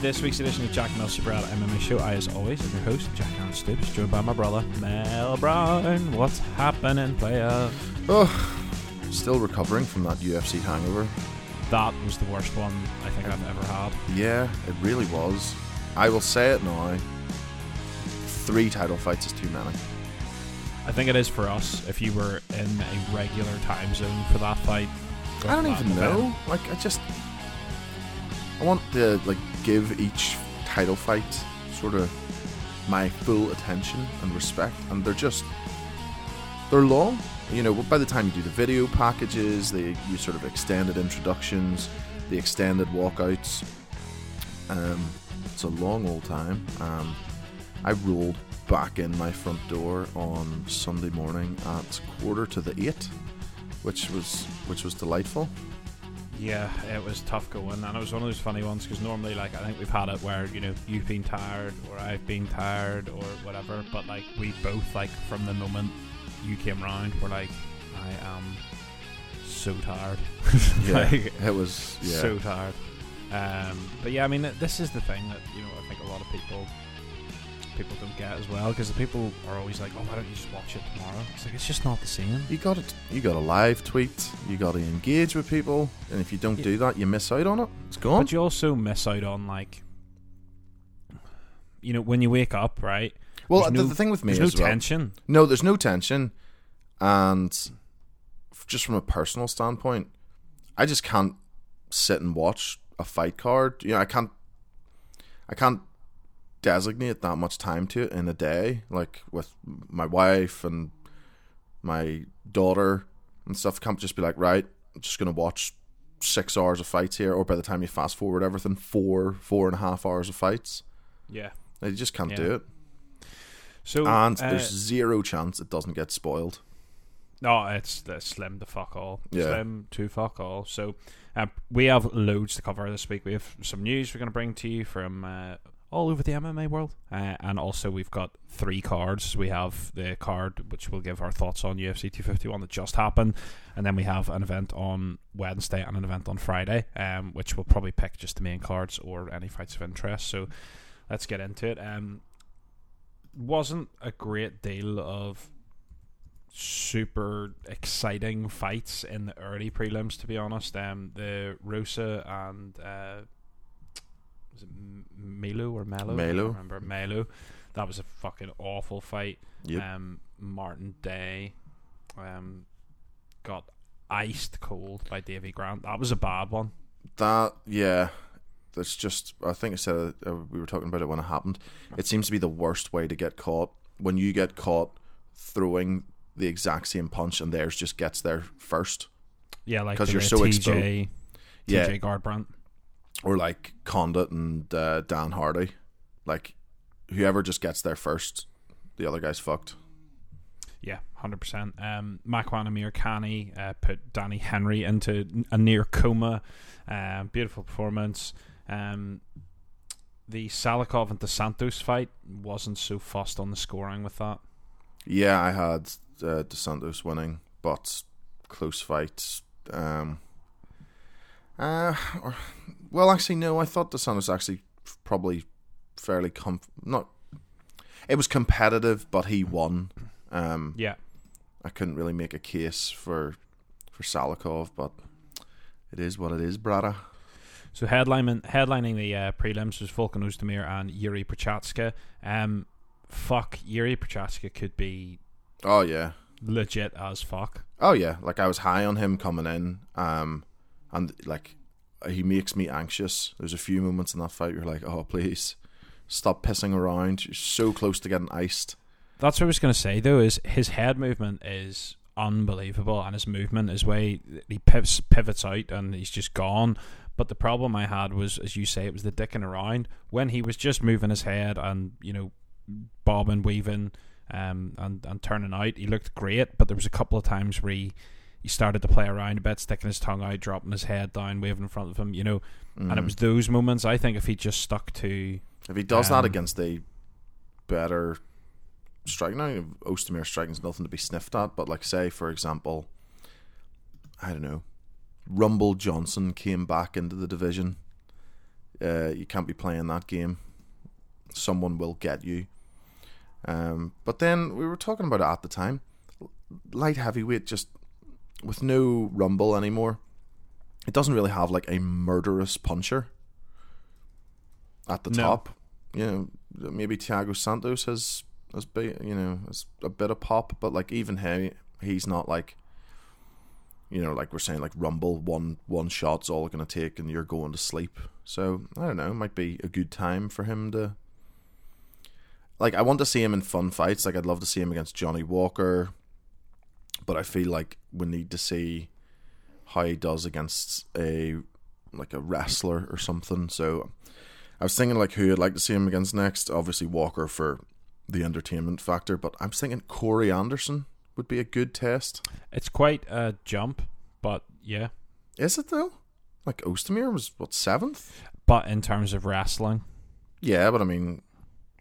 this week's edition of Jack Mel Super MMA Show. I, as always, am your host, Jack Aaron Stoops, joined by my brother, Mel Brown. What's happening, player? Oh, still recovering from that UFC hangover. That was the worst one I think I've ever had. Yeah, it really was. I will say it now. Three title fights is too many. I think it is for us if you were in a regular time zone for that fight. I don't even event. know. Like, I just. I want to, like, give each title fight sort of my full attention and respect. And they're just. They're long. You know, by the time you do the video packages, the you sort of extended introductions, the extended walkouts, um, it's a long old time. Um, I rolled back in my front door on Sunday morning at quarter to the eight, which was which was delightful. Yeah, it was tough going, and it was one of those funny ones because normally, like, I think we've had it where you know you've been tired or I've been tired or whatever, but like we both like from the moment you came round, we're like, I am so tired. Yeah, Like, it was yeah. so tired. Um, but yeah, I mean, this is the thing that you know I think a lot of people people don't get as well because the people are always like, oh, why don't you just watch it tomorrow? It's like it's just not the same. you got it. you got to live tweet. You got to engage with people, and if you don't Yeah. do that, you miss out on it. It's gone. But you also miss out on like, you know, when you wake up, right? well, the, no- the thing with me There's is no well, tension. no, there's no tension, and just from a personal standpoint, I just can't sit and watch a fight card. You know, I can't, I can't designate that much time to it in a day, like with my wife and my daughter and stuff. Can't just be like, right, I'm just gonna watch six hours of fights here, or by the time you fast forward everything, four, four and a half hours of fights. Yeah. You just can't Yeah. do it, So and uh, there's zero chance it doesn't get spoiled. No, it's, it's slim to fuck all. Yeah. Slim to fuck all. So uh, we have loads to cover this week. We have some news we're going to bring to you from uh, all over the MMA world. Uh, and also, we've got three cards. We have the card which we'll give our thoughts on UFC 251 that just happened. And then we have an event on Wednesday and an event on Friday, um, which we'll probably pick just the main cards or any fights of interest. So let's get into it. Um, wasn't a great deal of super exciting fights in the early prelims. To be honest, um, the Rosa and uh, was it M- Milo or Melo? Melo. remember Melo. That was a fucking awful fight. Yep. Um, Martin Day, um, got iced cold by Davey Grant. That was a bad one. That yeah, that's just. I think I said uh, we were talking about it when it happened. It seems to be the worst way to get caught when you get caught throwing the exact same punch and theirs just gets there first. Yeah, like because you're so TJ, exposed. Yeah. TJ Garbrandt. Or like Condit and uh, Dan Hardy, like whoever just gets there first, the other guy's fucked. Yeah, hundred percent. Um, Makwan Amirkhani uh, put Danny Henry into a near coma. Um, beautiful performance. Um, the Salikhov and DeSantos fight wasn't so fussed on the scoring with that. Yeah, I had uh, DeSantos winning, but close fights. Um, uh, or, well, actually, no. I thought the Sun was actually probably fairly com not. It was competitive, but he won. Um, Yeah, I couldn't really make a case for for Salikhov, but it is what it is, brother. So headlining headlining the uh, prelims was Volkan Ozdemir and Yuri Prochazka. Um, fuck, Yuri Prochazka could be Oh yeah, legit as fuck. oh yeah. Like I was high on him coming in, um, and like he makes me anxious. There's a few moments in that fight you're like, oh please, stop pissing around. You're so close to getting iced. That's what I was going to say though. Is his head movement is unbelievable, and his movement, his way he pivots, pivots out, and he's just gone. But the problem I had was, as you say, it was the dicking around when he was just moving his head and you know bobbing, weaving, um, and and turning out. He looked great, but there was a couple of times where he. He started to play around a bit, sticking his tongue out, dropping his head down, waving in front of him, you know. And it Mm. was those moments. I think if he just stuck to if he does um, that against a better striking, now Ozdemir striking is nothing to be sniffed at. But like say for example, I don't know, Rumble Johnson came back into the division. Uh, you can't be playing that game. Someone will get you. Um, but then we were talking about it at the time. Light heavyweight just with no rumble anymore. It doesn't really have like a murderous puncher at the No. top. You know, maybe Thiago Santos has has been, you know, has a bit of pop, but like even he, he's not like you know, like we're saying, like Rumble, one one shot's all it's going to take, and you're going to sleep. So I don't know, it might be a good time for him to. Like I want to see him in fun fights. Like I'd love to see him against Johnny Walker, but I feel like we need to see how he does against a like a wrestler or something. So I was thinking like who I'd like to see him against next. Obviously Walker for the entertainment factor, but I'm thinking Corey Anderson would be a good test. It's quite a jump, but yeah. Is it though? Like Ozdemir was what seventh? But in terms of wrestling, Yeah, but I mean,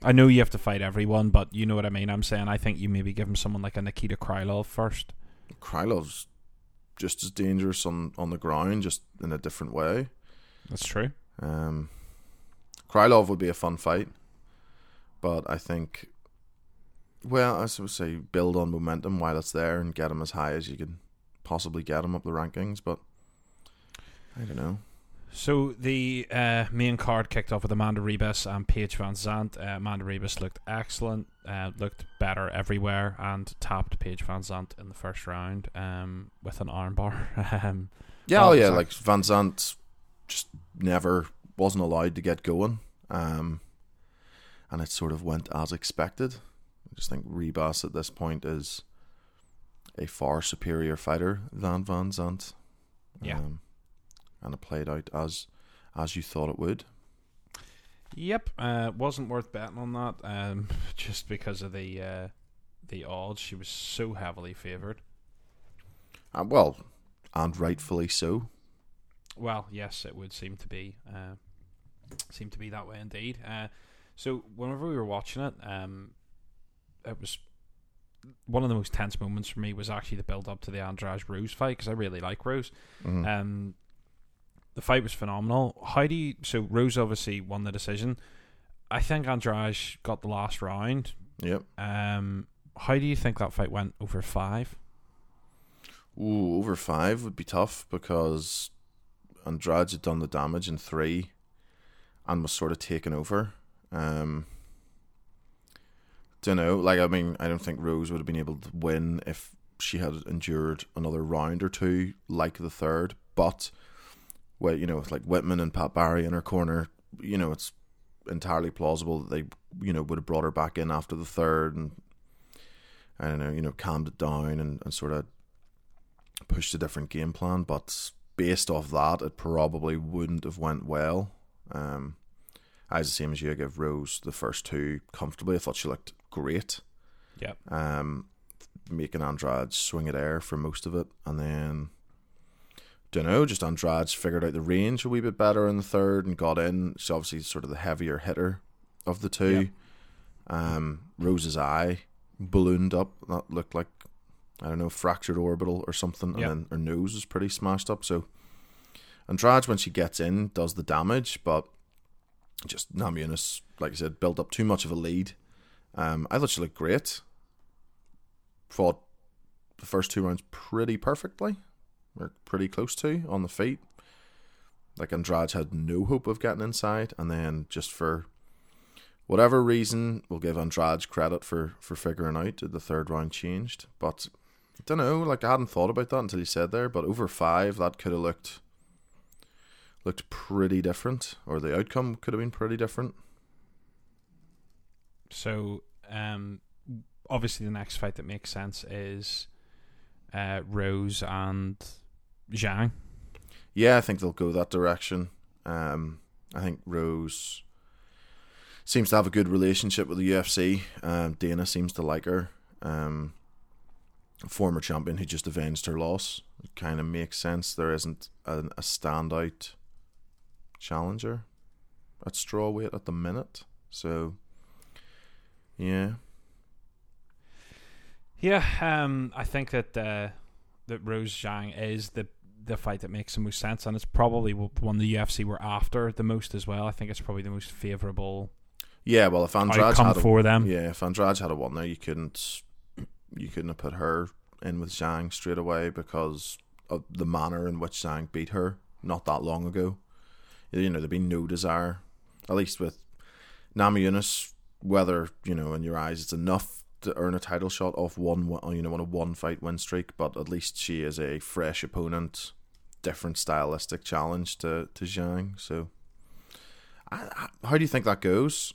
I know you have to fight everyone, but you know what I mean. I'm saying I think you maybe give him someone like a Nikita Krylov first. Krylov's just as dangerous on on the ground, just in a different way. That's true. Um, Krylov would be a fun fight, but I think, well, I would say build on momentum while it's there and get him as high as you can possibly get him up the rankings. But I don't know. So the uh, main card kicked off with Amanda Ribas and Paige VanZant. Uh, Amanda Ribas looked excellent, uh, looked better everywhere, and tapped Paige VanZant in the first round um, with an armbar. um, Yeah, Oh, yeah, like VanZant just never wasn't allowed to get going, um, and it sort of went as expected. I just think Ribas at this point is a far superior fighter than VanZant. Yeah. um, and it played out as as you thought it would. Yep, uh, wasn't worth betting on that, um, just because of the uh, the odds. She was so heavily favored. Uh, well, and rightfully so. Well, yes, it would seem to be uh, seem to be that way indeed. Uh, so whenever we were watching it, um, it was one of the most tense moments for me was actually the build up to the Andrade Rose fight because I really like Rose. Mhm. Um, the fight was phenomenal. How do you? So Rose obviously won the decision. I think Andrade got the last round. yep. Um, how do you think that fight went over five? Ooh, over five would be tough because Andrade had done the damage in three and was sort of taken over. Um, don't know. Like, I mean, I don't think Rose would have been able to win if she had endured another round or two, like the third. But, well, you know, with like Wittman and Pat Barry in her corner, you know, it's entirely plausible that they, you know, would have brought her back in after the third and, I don't know, you know, calmed it down and, and sort of pushed a different game plan, but based off that, it probably wouldn't have went well. Um, I was the same as you. I give Rose the first two comfortably. I thought she looked great. Yeah. Um, making Andrade swing it air for most of it, and then don't know. Just Andrade figured out the range a wee bit better in the third and got in. She's obviously sort of the heavier hitter of the two. Yep. Um, Rose's eye ballooned up. That looked like I don't know fractured orbital or something, and Yep. then her nose was pretty smashed up. So Andrade, when she gets in, does the damage, but just Namajunas, like I said, built up too much of a lead. Um, I thought she looked great. Fought the first two rounds pretty perfectly, or pretty close to on the feet. Like Andrade had no hope of getting inside, and then just for whatever reason, we'll give Andrade credit for for figuring out that the third round changed. But I don't know, like I hadn't thought about that until you said there. But over five, that could have looked looked pretty different, or the outcome could have been pretty different. So, um, obviously, the next fight that makes sense is uh, Rose and Zhang. Yeah, I think they'll go that direction. Um, I think Rose seems to have a good relationship with the UFC. Um, Dana seems to like her. Um, former champion who just avenged her loss. It kind of makes sense. There isn't a, a standout challenger at strawweight at the minute. So, yeah. Yeah, um, I think that uh, that Rose Zhang is the the fight that makes the most sense, and it's probably one the UFC were after the most as well. I think it's probably the most favorable Yeah, well, if Andrade had a, for them. yeah, if Andrade had a won there, you couldn't you couldn't have put her in with Zhang straight away because of the manner in which Zhang beat her not that long ago. You know, there'd be no desire, at least with Namajunas, whether you know in your eyes it's enough to earn a title shot off one, one- you know, on a one fight win streak, but at least she is a fresh opponent, different stylistic challenge to to Zhang. So, I, I, how do you think that goes?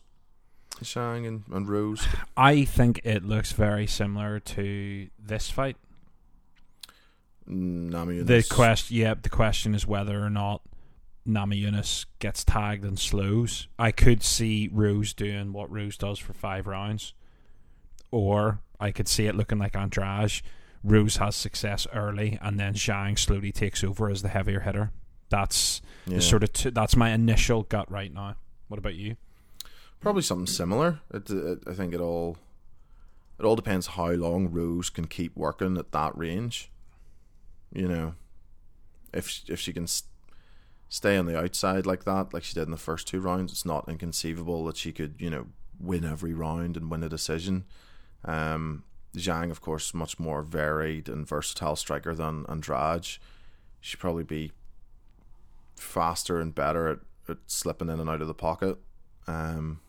Zhang and, and Rose. I think it looks very similar to this fight. Mm, Nami The Yunus. question, yeah, the question is whether or not Namajunas gets tagged and slows. I could see Rose doing what Rose does for five rounds, or I could see it looking like Andrade. Rose has success early, and then Zhang slowly takes over as the heavier hitter. That's Yeah. sort of t- that's my initial gut right now. What about you? Probably something similar. It, it, I think it all it all depends how long Rose can keep working at that range. You know, if if she can s- stay on the outside like that, like she did in the first two rounds, it's not inconceivable that she could you know win every round and win a decision. Um, Zhang, of course, much more varied and versatile striker than Andrade. She'd probably be faster and better at, at slipping in and out of the pocket. Um,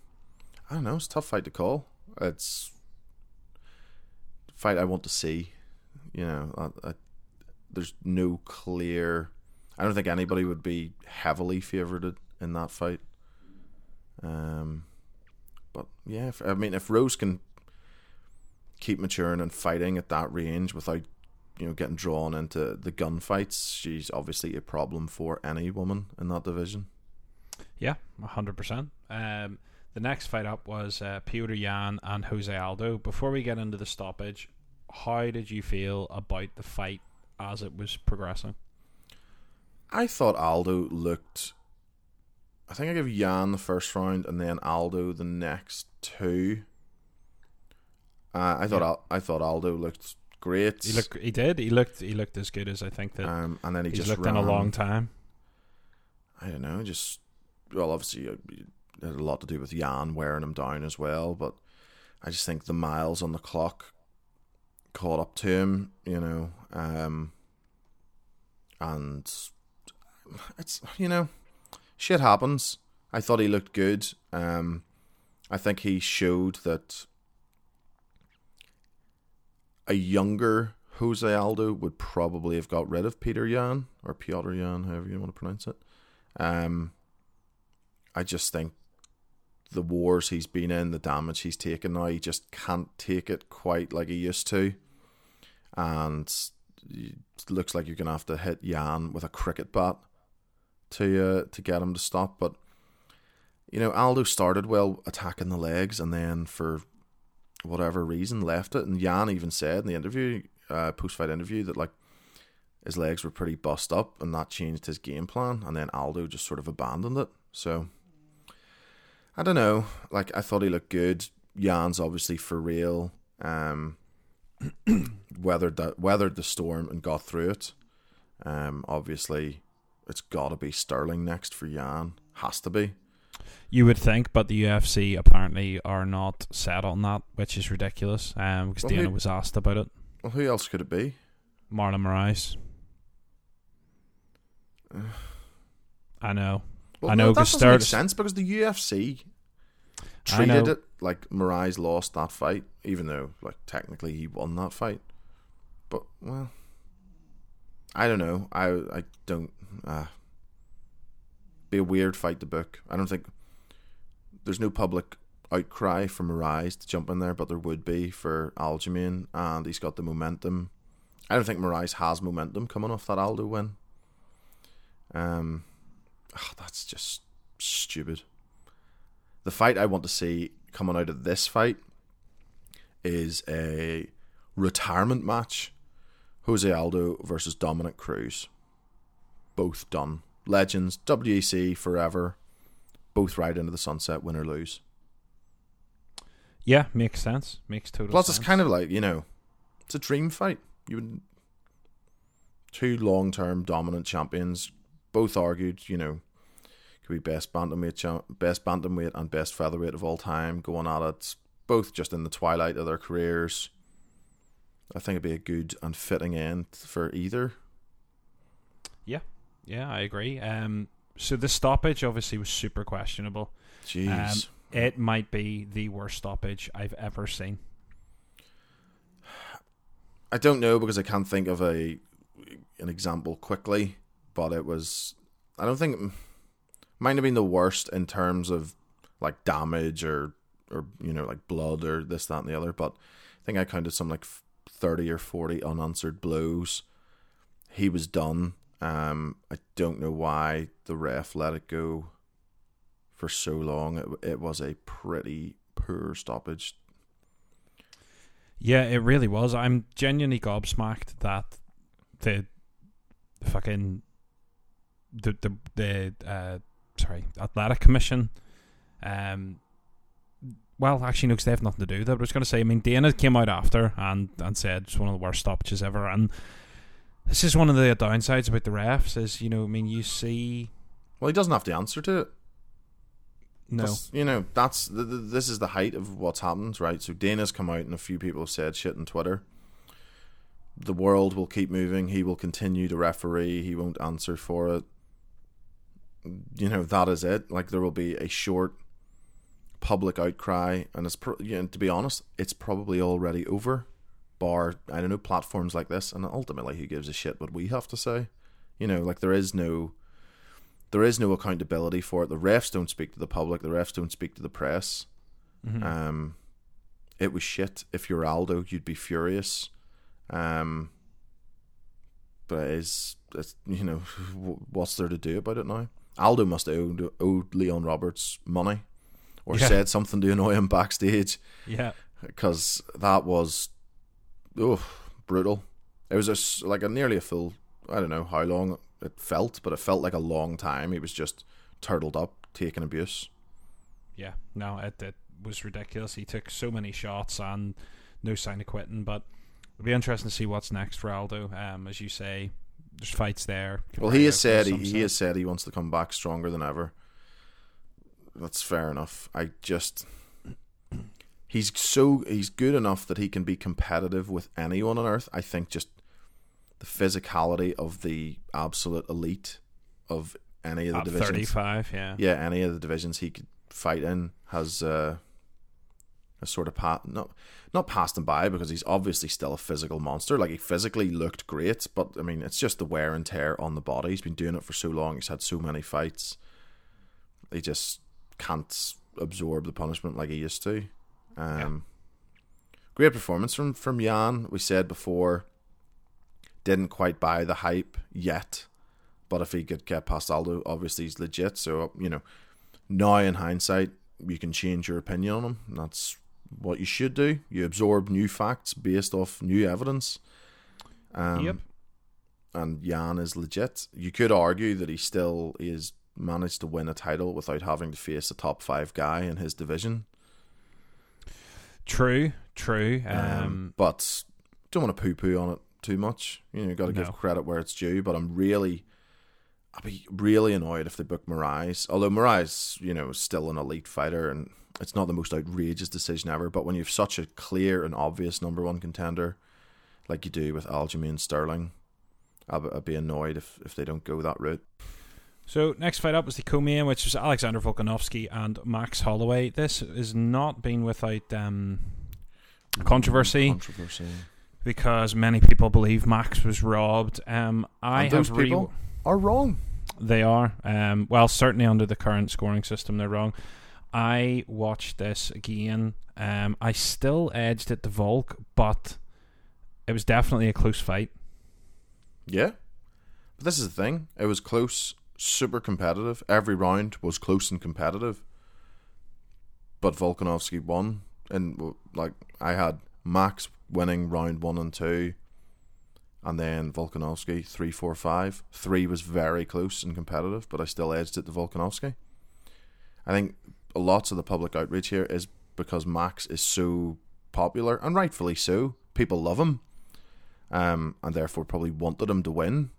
I don't know. It's a tough fight to call. It's fight I want to see. You know, I, I, there's no clear. I don't think anybody would be heavily favoured in that fight. Um, but yeah, if, I mean, if Rose can keep maturing and fighting at that range without, you know, getting drawn into the gunfights, she's obviously a problem for any woman in that division. Yeah, hundred percent. Um, the next fight up was uh, Piotr Yan and Jose Aldo. Before we get into the stoppage, how did you feel about the fight as it was progressing? I thought Aldo looked. I think I gave Yan the first round and then Aldo the next two. Uh, I thought Yeah. Al- I thought Aldo looked great. He looked, he did. He looked, he looked as good as I think that um, and then he just looked ran, in a long time. I don't know, just well, obviously uh, it had a lot to do with Yan wearing him down as well, but I just think the miles on the clock caught up to him, you know, um, and it's you know, shit happens. I thought he looked good. Um, I think he showed that a younger Jose Aldo would probably have got rid of Peter Yan or Piotr Yan, however you want to pronounce it. Um, I just think the wars he's been in, the damage he's taken now, he just can't take it quite like he used to, and it looks like you're gonna have to hit Yan with a cricket bat to uh, to get him to stop. But you know, Aldo started well attacking the legs, and then for whatever reason left it. And Yan even said in the interview, uh, post fight interview, that like his legs were pretty bust up, and that changed his game plan. And then Aldo just sort of abandoned it. So I don't know. Like I thought he looked good. Yan's obviously for real. Um, weathered the weathered the storm and got through it. Um, obviously, it's got to be Sterling next for Yan. Has to be. You would think, but the UFC apparently are not set on that, which is ridiculous. Um, because Well, Dana who- was asked about it. Well, who else could it be? Marlon Moraes. I know. Well, I know, no, that doesn't make sense because the UFC treated it like Moraes lost that fight, even though like technically he won that fight. But well, I don't know. I I don't. Uh, be a weird fight to book. I don't think there's no public outcry from Moraes to jump in there, but there would be for Aljamain, and he's got the momentum. I don't think Moraes has momentum coming off that Aldo win. Um, ah, that's just stupid. The fight I want to see coming out of this fight is a retirement match. Jose Aldo versus Dominick Cruz. Both done. Legends, WEC forever. Both ride into the sunset, win or lose. Yeah, makes sense. Makes total Plus, sense. it's kind of like, you know, it's a dream fight. You would two long term dominant champions. Both argued, you know, could be best bantamweight, cha- best bantamweight and best featherweight of all time, going at it. Both just in the twilight of their careers. I think it'd be a good and fitting end for either. Yeah, yeah, I agree. Um, so the stoppage obviously was super questionable. Jeez. Um, it might be the worst stoppage I've ever seen. I don't know because I can't think of a an example quickly, but it was. I don't think might have been the worst in terms of like damage or or you know like blood or this that and the other. But I think I counted some like thirty or forty unanswered blows. He was done. Um, I don't know why the ref let it go for so long. It, it was a pretty poor stoppage. Yeah, it really was. I'm genuinely gobsmacked that the fucking the the the uh, sorry athletic commission. Um, well, actually, no, because they have nothing to do with it. But I was going to say, I mean, Dana came out after and and said it's one of the worst stoppages ever, and this is one of the downsides about the refs. Is you know, I mean, you see, Well, he doesn't have to answer to it. no, You know, that's th- th- this is the height of what's happened, right? So Dana's come out and a few people have said shit on Twitter. The world will keep moving. He will continue to referee. He won't answer for it. You know, that is it. Like there will be a short public outcry, and it's pro- you know, to be honest, it's probably already over. Bar, I don't know, platforms like this, and ultimately, who gives a shit what we have to say? You know, like there is no there is no accountability for it. The refs don't speak to the public. The refs don't speak to the press. Mhm. Um, it was shit. If you're Aldo, you'd be furious. Um, but it is it's you know what's there to do about it now? Aldo must have owed, owed Leon Roberts money, or Yeah. said something to annoy him backstage yeah, because that was oh brutal. It was a like a nearly a full. I don't know how long it felt, but it felt like a long time. He was just turtled up, taking abuse. yeah, no, it it was ridiculous. He took so many shots and no sign of quitting. But it'll be interesting to see what's next for Aldo. Um, as you say, there's fights there. Well, he has said he, he has said he wants to come back stronger than ever. That's fair enough. I just he's so he's good enough that he can be competitive with anyone on earth. I think just the physicality of the absolute elite of any of the At divisions. 35, yeah. yeah, any of the divisions he could fight in has uh, has sort of pat not not passed him by because he's obviously still a physical monster. Like he physically looked great, but I mean it's just the wear and tear on the body. He's been doing it for so long. He's had so many fights. He just can't absorb the punishment like he used to. Um, Great performance from from Yan. We said before, didn't quite buy the hype yet. But if he could get past Aldo, obviously he's legit. So you know, now in hindsight, you can change your opinion on him. That's what you should do. You absorb new facts based off new evidence. Um, Yep. And Yan is legit. You could argue that he still is managed to win a title without having to face a top five guy in his division. True, true. Um, Um, but don't want to poo poo on it too much. You know, you got to No. give credit where it's due. But I'm really, I'd be really annoyed if they book Moraes. Although Moraes, you know, is still an elite fighter, and it's not the most outrageous decision ever. But when you have such a clear and obvious number one contender, like you do with Aljamain Sterling, I'd, I'd be annoyed if if they don't go that route. So next fight up was the co-main, which was Alexander Volkanovski and Max Holloway. This has not been without um, controversy Controversy. because many people believe Max was robbed. Um, I And those have re- people are wrong. They are. Um, well, certainly under the current scoring system, they're wrong. I watched this again. Um, I still edged it to Volk, but it was definitely a close fight. Yeah. But this is the thing. It was close, super competitive. Every round was close and competitive. But Volkanovski won. And, like, I had Max winning round one and two. And then Volkanovski, three, four, five. Three was very close and competitive, but I still edged it to Volkanovski. I think lots of the public outrage here is because Max is so popular, and rightfully so. People love him. um, and therefore probably wanted him to win.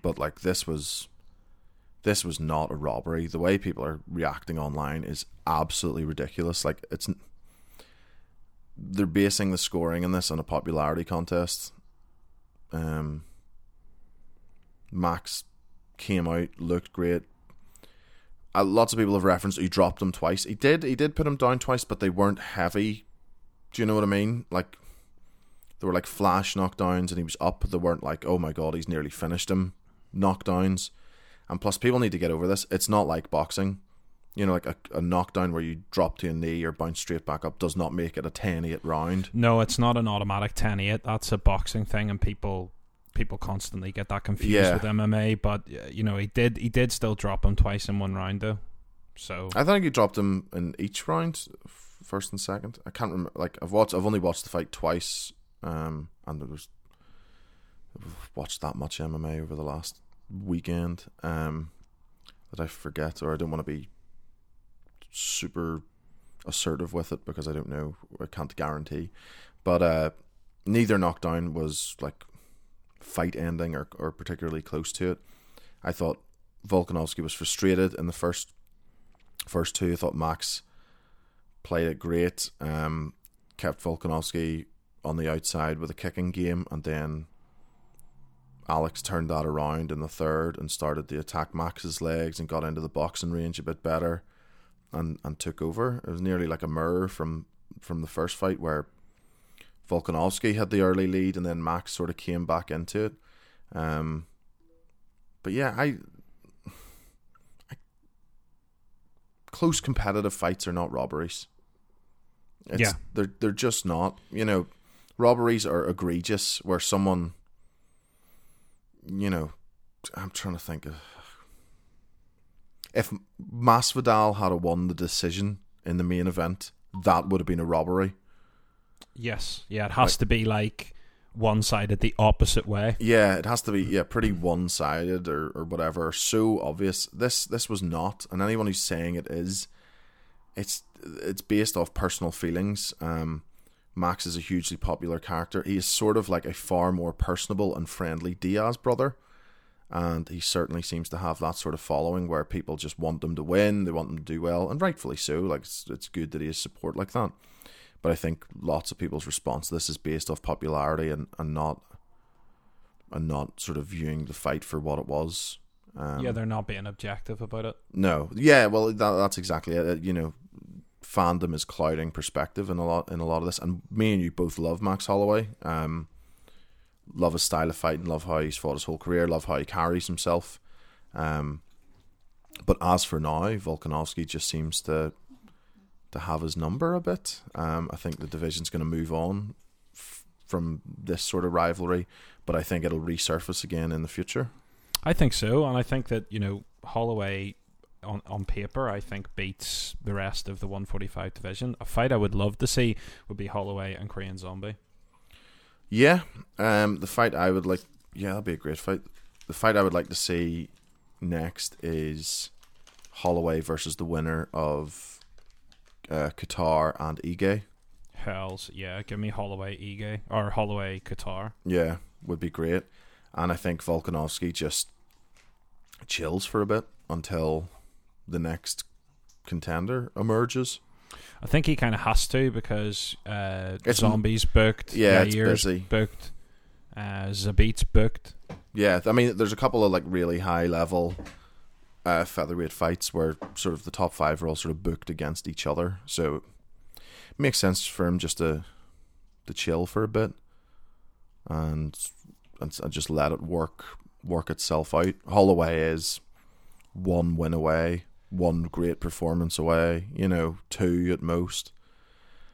But like this was, this was not a robbery. The way people are reacting online is absolutely ridiculous. Like it's, they're basing the scoring in this on a popularity contest. Um, Max came out, looked great. Uh, lots of people have referenced he dropped him twice. He did. He did put him down twice, but they weren't heavy. Do you know what I mean? Like they were like flash knockdowns, and he was up. They weren't like, oh my god, he's nearly finished him knockdowns. And plus, people need to get over this. It's not like boxing. You know, like a, a knockdown where you drop to a knee or bounce straight back up does not make it a 10 8 round. No, it's not an automatic 10 8. That's a boxing thing, and people people constantly get that confused Yeah. with MMA. But you know, he did he did still drop him twice in one round though. So I think he dropped him in each round, first and second. I can't remember. Like I've watched, I've only watched the fight twice, um, and there was I've watched that much MMA over the last weekend um, that I forget, or I don't want to be super assertive with it because I don't know, I can't guarantee. But uh, neither knockdown was like fight ending or, or particularly close to it. I thought Volkanovski was frustrated in the first first two. I thought Max played it great. Um, kept Volkanovski on the outside with a kicking game, and then Alex turned that around in the third and started to attack Max's legs and got into the boxing range a bit better, and and took over. It was nearly like a mirror from from the first fight where Volkanovski had the early lead, and then Max sort of came back into it. Um, but yeah, I close competitive fights are not robberies. It's, Yeah. they're they're just not. You know, robberies are egregious where someone, you know, I'm trying to think of if Masvidal had won the decision in the main event, that would have been a robbery. yes, yeah, it has to be like one sided the opposite way. Yeah, it has to be yeah pretty one sided or, or whatever. So obvious. This this was not, and anyone who's saying it is, it's it's based off personal feelings. Um, Max is a hugely popular character. He is sort of like a far more personable and friendly Diaz brother, and he certainly seems to have that sort of following where people just want them to win, they want them to do well, and rightfully so. Like it's, it's good that he has support like that. But I think lots of people's response to this is based off popularity and, and not and not sort of viewing the fight for what it was. Um, yeah, they're not being objective about it. no, yeah, well, that, that's exactly it. Uh, You know, fandom is clouding perspective in a lot in a lot of this, and me and you both love Max Holloway. Um, love his style of fighting, love how he's fought his whole career, love how he carries himself. Um, but as for now, Volkanovski just seems to to have his number a bit. Um, I think the division's going to move on f- from this sort of rivalry, but I think it'll resurface again in the future. I think so, and I think that you know Holloway on on paper, I think beats the rest of the 145 division. A fight I would love to see would be Holloway and Korean Zombie. Yeah, um, the fight I would like. Yeah, that'd be a great fight. The fight I would like to see next is Holloway versus the winner of uh, Kattar and Ige. Hells, yeah, give me Holloway Ige or Holloway Kattar. Yeah, would be great. And I think Volkanovski just chills for a bit until the next contender emerges. I think he kind of has to because uh, It's- Zombies booked, Yeah, it's Yair's busy. booked, uh, Zabit's booked. Yeah, I mean, there's a couple of like really high level uh, featherweight fights where sort of the top five are all sort of booked against each other, so it makes sense for him just to to chill for a bit and and, and just let it work work itself out. Holloway is one win away, one great performance away, you know, two at most.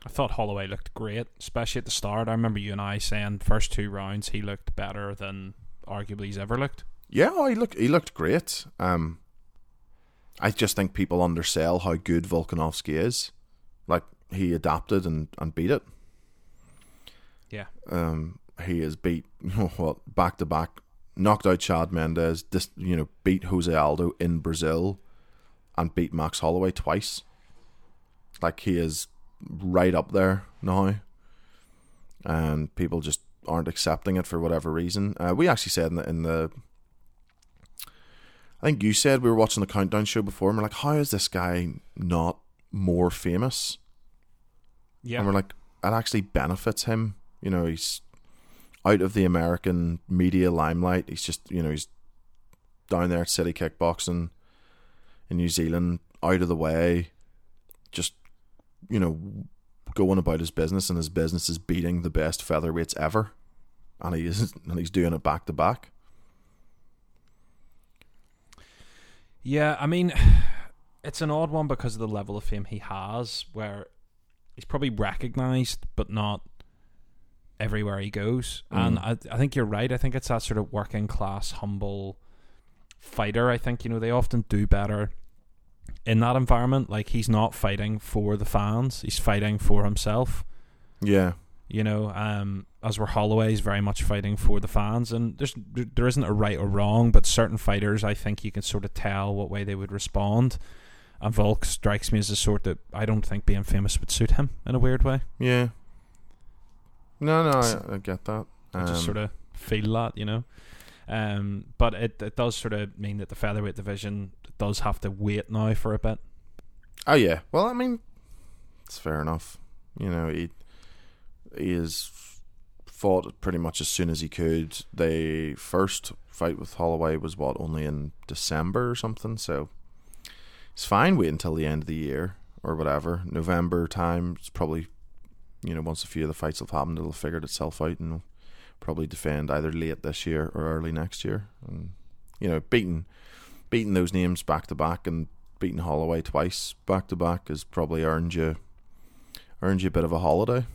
I thought Holloway looked great, especially at the start. I remember you and I saying first two rounds he looked better than arguably he's ever looked. Yeah, oh, he looked he looked great. Um, I just think people undersell how good Volkanovski is. Like he adapted and, and beat it. Yeah. Um, he has beat you know what back to back, knocked out Chad Mendes. This you know beat Jose Aldo in Brazil, and beat Max Holloway twice. Like he is right up there now, and people just aren't accepting it for whatever reason. Uh, we actually said in the, in the, I think you said we were watching the countdown show before, and we're like, how is this guy not more famous? Yeah. And we're like, it actually benefits him. You know, he's out of the American media limelight. He's just, you know, he's down there at City Kickboxing in New Zealand, out of the way, just, you know, going about his business, and his business is beating the best featherweights ever. And he is, and he's doing it back to back. Yeah, I mean, it's an odd one because of the level of fame he has, where he's probably recognized, but not everywhere he goes. Mm. And I, I think you're right. I think it's that sort of working class, humble fighter. I think you know they often do better in that environment. Like he's not fighting for the fans; he's fighting for himself. Yeah. You know, um, as where Holloway is very much fighting for the fans, and there's there isn't a right or wrong, but certain fighters, I think you can sort of tell what way they would respond. And Volk strikes me as a sort that I don't think being famous would suit him in a weird way. Yeah. No, no, I, I get that. I just Um, sort of feel that, you know. Um, but it it does sort of mean that the featherweight division does have to wait now for a bit. Oh yeah. Well, I mean, it's fair enough. You know, he he has fought pretty much as soon as he could. The first fight with Holloway was what only in December or something. So it's fine. Wait until the end of the year or whatever. November time. It's probably you know once a few of the fights have happened, it'll have figured itself out and probably defend either late this year or early next year. And you know, beating beating those names back to back and beating Holloway twice back to back has probably earned you earned you a bit of a holiday.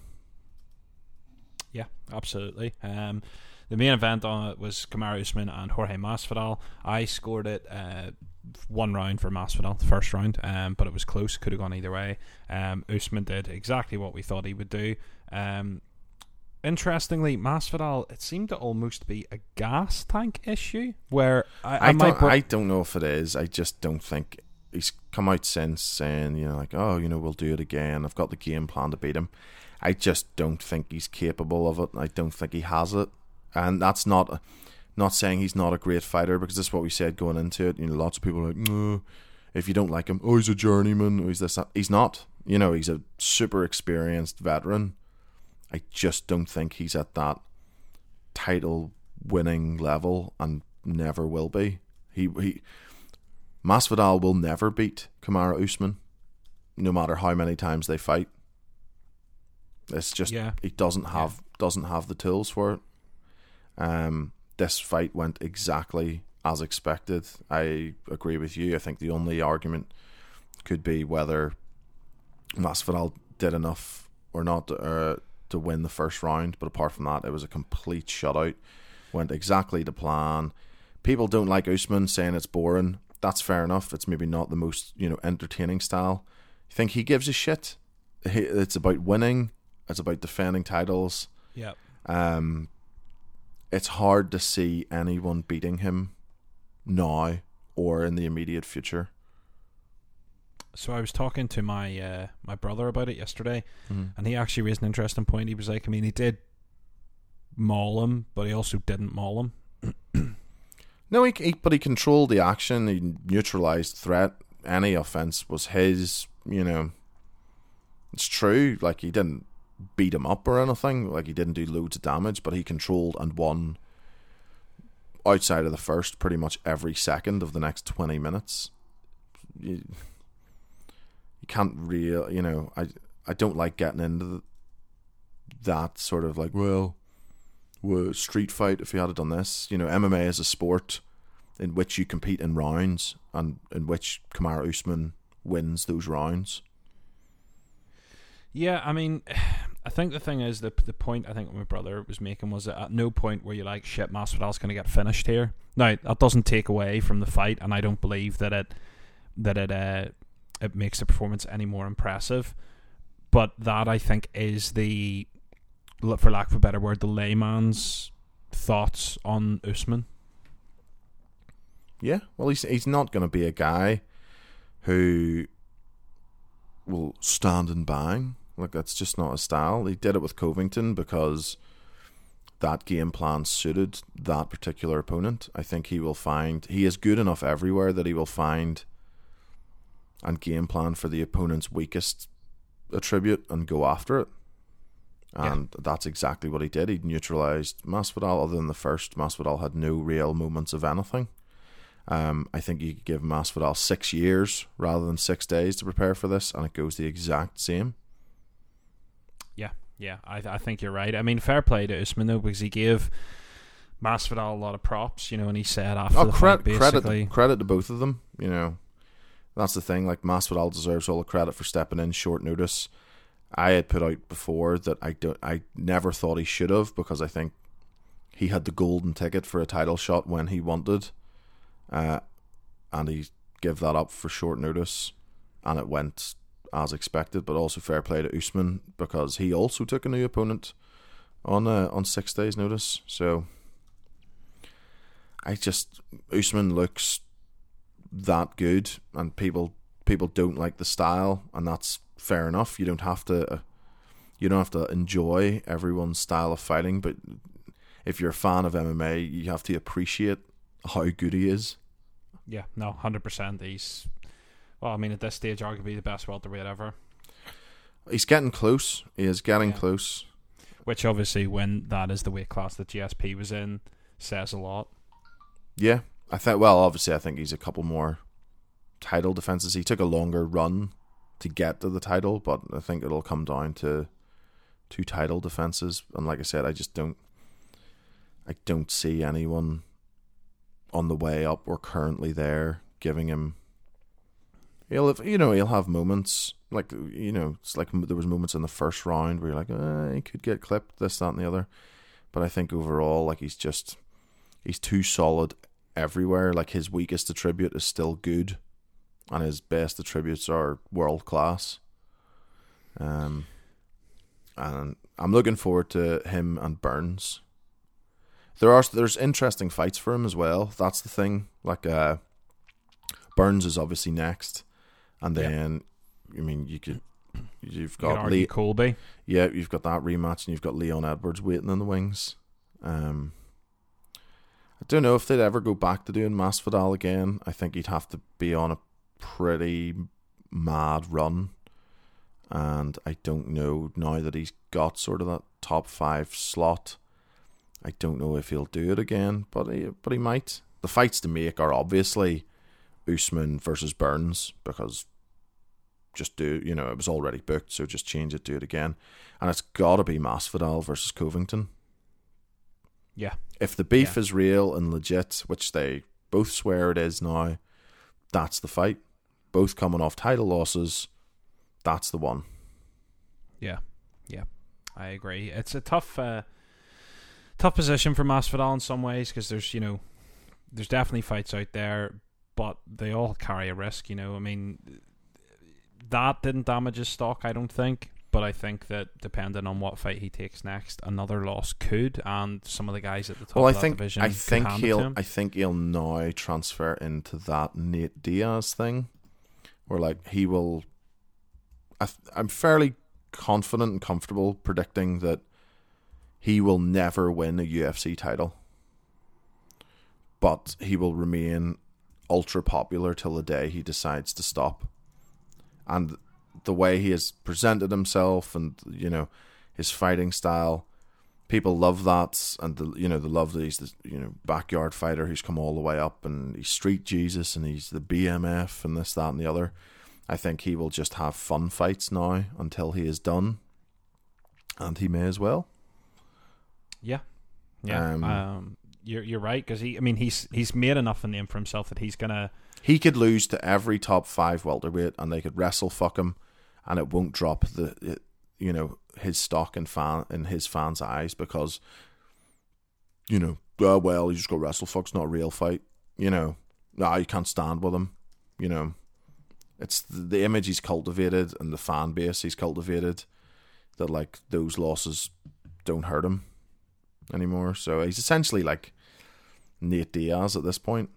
Yeah, absolutely. Um, the main event on it was Kamaru Usman and Jorge Masvidal. I scored it uh, one round for Masvidal, the first round, um, but it was close. Could have gone either way. Um, Usman did exactly what we thought he would do. Um, interestingly, Masvidal, it seemed to almost be a gas tank issue where I, I, I don't, br- I don't know if it is. I just don't think he's come out since saying, you know, like, oh, you know, we'll do it again. I've got the game plan to beat him. I just don't think he's capable of it. I don't think he has it. And that's not not saying he's not a great fighter because this is what we said going into it. You know, lots of people are like, no, if you don't like him, oh, he's a journeyman, oh, he's this. That. He's not. You know, he's a super experienced veteran. I just don't think he's at that title winning level and never will be. He he Masvidal will never beat Kamaru Usman, no matter how many times they fight. It's just Yeah. he doesn't have doesn't have the tools for it. Um, this fight went exactly as expected. I agree with you. I think the only argument could be whether Masvidal did enough or not uh, to win the first round. But apart from that, it was a complete shutout. Went exactly to plan. People don't like Usman saying it's boring. That's fair enough. It's maybe not the most you know entertaining style. You think he gives a shit? He- It's about winning. It's about defending titles. yeah. Um, it's hard to see anyone beating him now or in the immediate future. So I was talking to my uh, my brother about it yesterday, Mhm. and he actually raised an interesting point. He was like, I mean, he did maul him, but he also didn't maul him. No, he, he but he controlled the action. He neutralized threat. Any offense was his. You know, it's true. Like he didn't beat him up or anything. Like he didn't do loads of damage, but he controlled and won. Outside of the first, pretty much every second of the next twenty minutes. You, you can't real. You know, I I don't like getting into the, that sort of like well were street fight if he had done this. You know, MMA is a sport in which you compete in rounds and in which Kamaru Usman wins those rounds. Yeah, I mean, I think the thing is the the point I think my brother was making was that at no point were you like shit Masvidal's going to get finished here. Now that doesn't take away from the fight, and I don't believe that it that it uh, it makes the performance any more impressive. But that I think is the, for lack of a better word, the layman's thoughts on Usman. Yeah, well, he's he's not going to be a guy who will stand and bang. Like that's just not his style. He did it with Covington because that game plan suited that particular opponent. I think he will find he is good enough everywhere that he will find and game plan for the opponent's weakest attribute and go after it. And yeah. that's exactly what he did. He neutralized Masvidal. Other than the first, Masvidal had no real moments of anything. Um, I think you could give Masvidal six years rather than six days to prepare for this, and it goes the exact same. Yeah, yeah, I, I think you're right. I mean, fair play to Usman though, because he gave Masvidal a lot of props, you know, and he said after oh, the cre- fight, basically, credit, credit to both of them. You know, that's the thing. Like Masvidal deserves all the credit for stepping in short notice. I had put out before that I don't. I never thought he should have because I think he had the golden ticket for a title shot when he wanted, uh, and he gave that up for short notice, and it went as expected. But also fair play to Usman because he also took a new opponent on uh, on six days' notice. So I just Usman looks that good, and people people don't like the style, and that's fair enough. You don't have to uh, you don't have to enjoy everyone's style of fighting, but if you're a fan of MMA, you have to appreciate how good he is. Yeah, no, hundred percent. He's well, I mean, at this stage, arguably the best welterweight ever. He's getting close. He is getting yeah. close. Which obviously, when that is the weight class that GSP was in, says a lot. Yeah, I think. Well, obviously, I think he's a couple more title defenses. He took a longer run to get to the title, but I think it'll come down to two title defenses. And like I said, I just don't, I don't see anyone on the way up or currently there giving him. He'll have, you know, he'll have moments like you know, it's like there was moments in the first round where you're like, eh, he could get clipped, this, that, and the other. But I think overall, like he's just he's too solid everywhere. Like his weakest attribute is still good, and his best attributes are world class. Um, and I'm looking forward to him and Burns. There are there's interesting fights for him as well. That's the thing. Like uh, Burns is obviously next, and then I mean you could you've got you Colby. Yeah, you've got that rematch, and you've got Leon Edwards waiting in the wings. Um, I don't know if they'd ever go back to doing Masvidal again. I think he'd have to be on a pretty mad run. And I don't know now that he's got sort of that top five slot. I don't know if he'll do it again, but he, but he might. The fights to make are obviously Usman versus Burns because just do you know it was already booked, so just change it, do it again, and it's got to be Masvidal versus Covington. Yeah, if the beef yeah. is real and legit, which they both swear it is now, that's the fight. Both coming off title losses, that's the one. Yeah, yeah, I agree. It's a tough, uh, tough position for Masvidal in some ways because there's you know, there's definitely fights out there, but they all carry a risk. You know, I mean, that didn't damage his stock. I don't think but I think that depending on what fight he takes next, another loss could, and some of the guys at the top well, of that think, division. I think he'll. I think he'll now transfer into that Nate Diaz thing, where like he will. I, I'm fairly confident and comfortable predicting that he will never win a UFC title, but he will remain ultra popular till the day he decides to stop. And the way he has presented himself and you know his fighting style. People love that, and the you know the love that he's the you know backyard fighter who's come all the way up, and he's street Jesus, and he's the BMF, and this, that, and the other. I think he will just have fun fights now until he is done, and he may as well. Yeah, yeah. Um, um, you're you're right because he. I mean, he's he's made enough of a name for himself that he's gonna he could lose to every top five welterweight, and they could wrestle fuck him, and it won't drop the, you know, his stock in fan in his fans' eyes because, you know, oh, well, he just got wrestle fuck's not a real fight. You know, nah, you can't stand with him. You know, it's the, the image he's cultivated and the fan base he's cultivated that like those losses don't hurt him anymore. So he's essentially like Nate Diaz at this point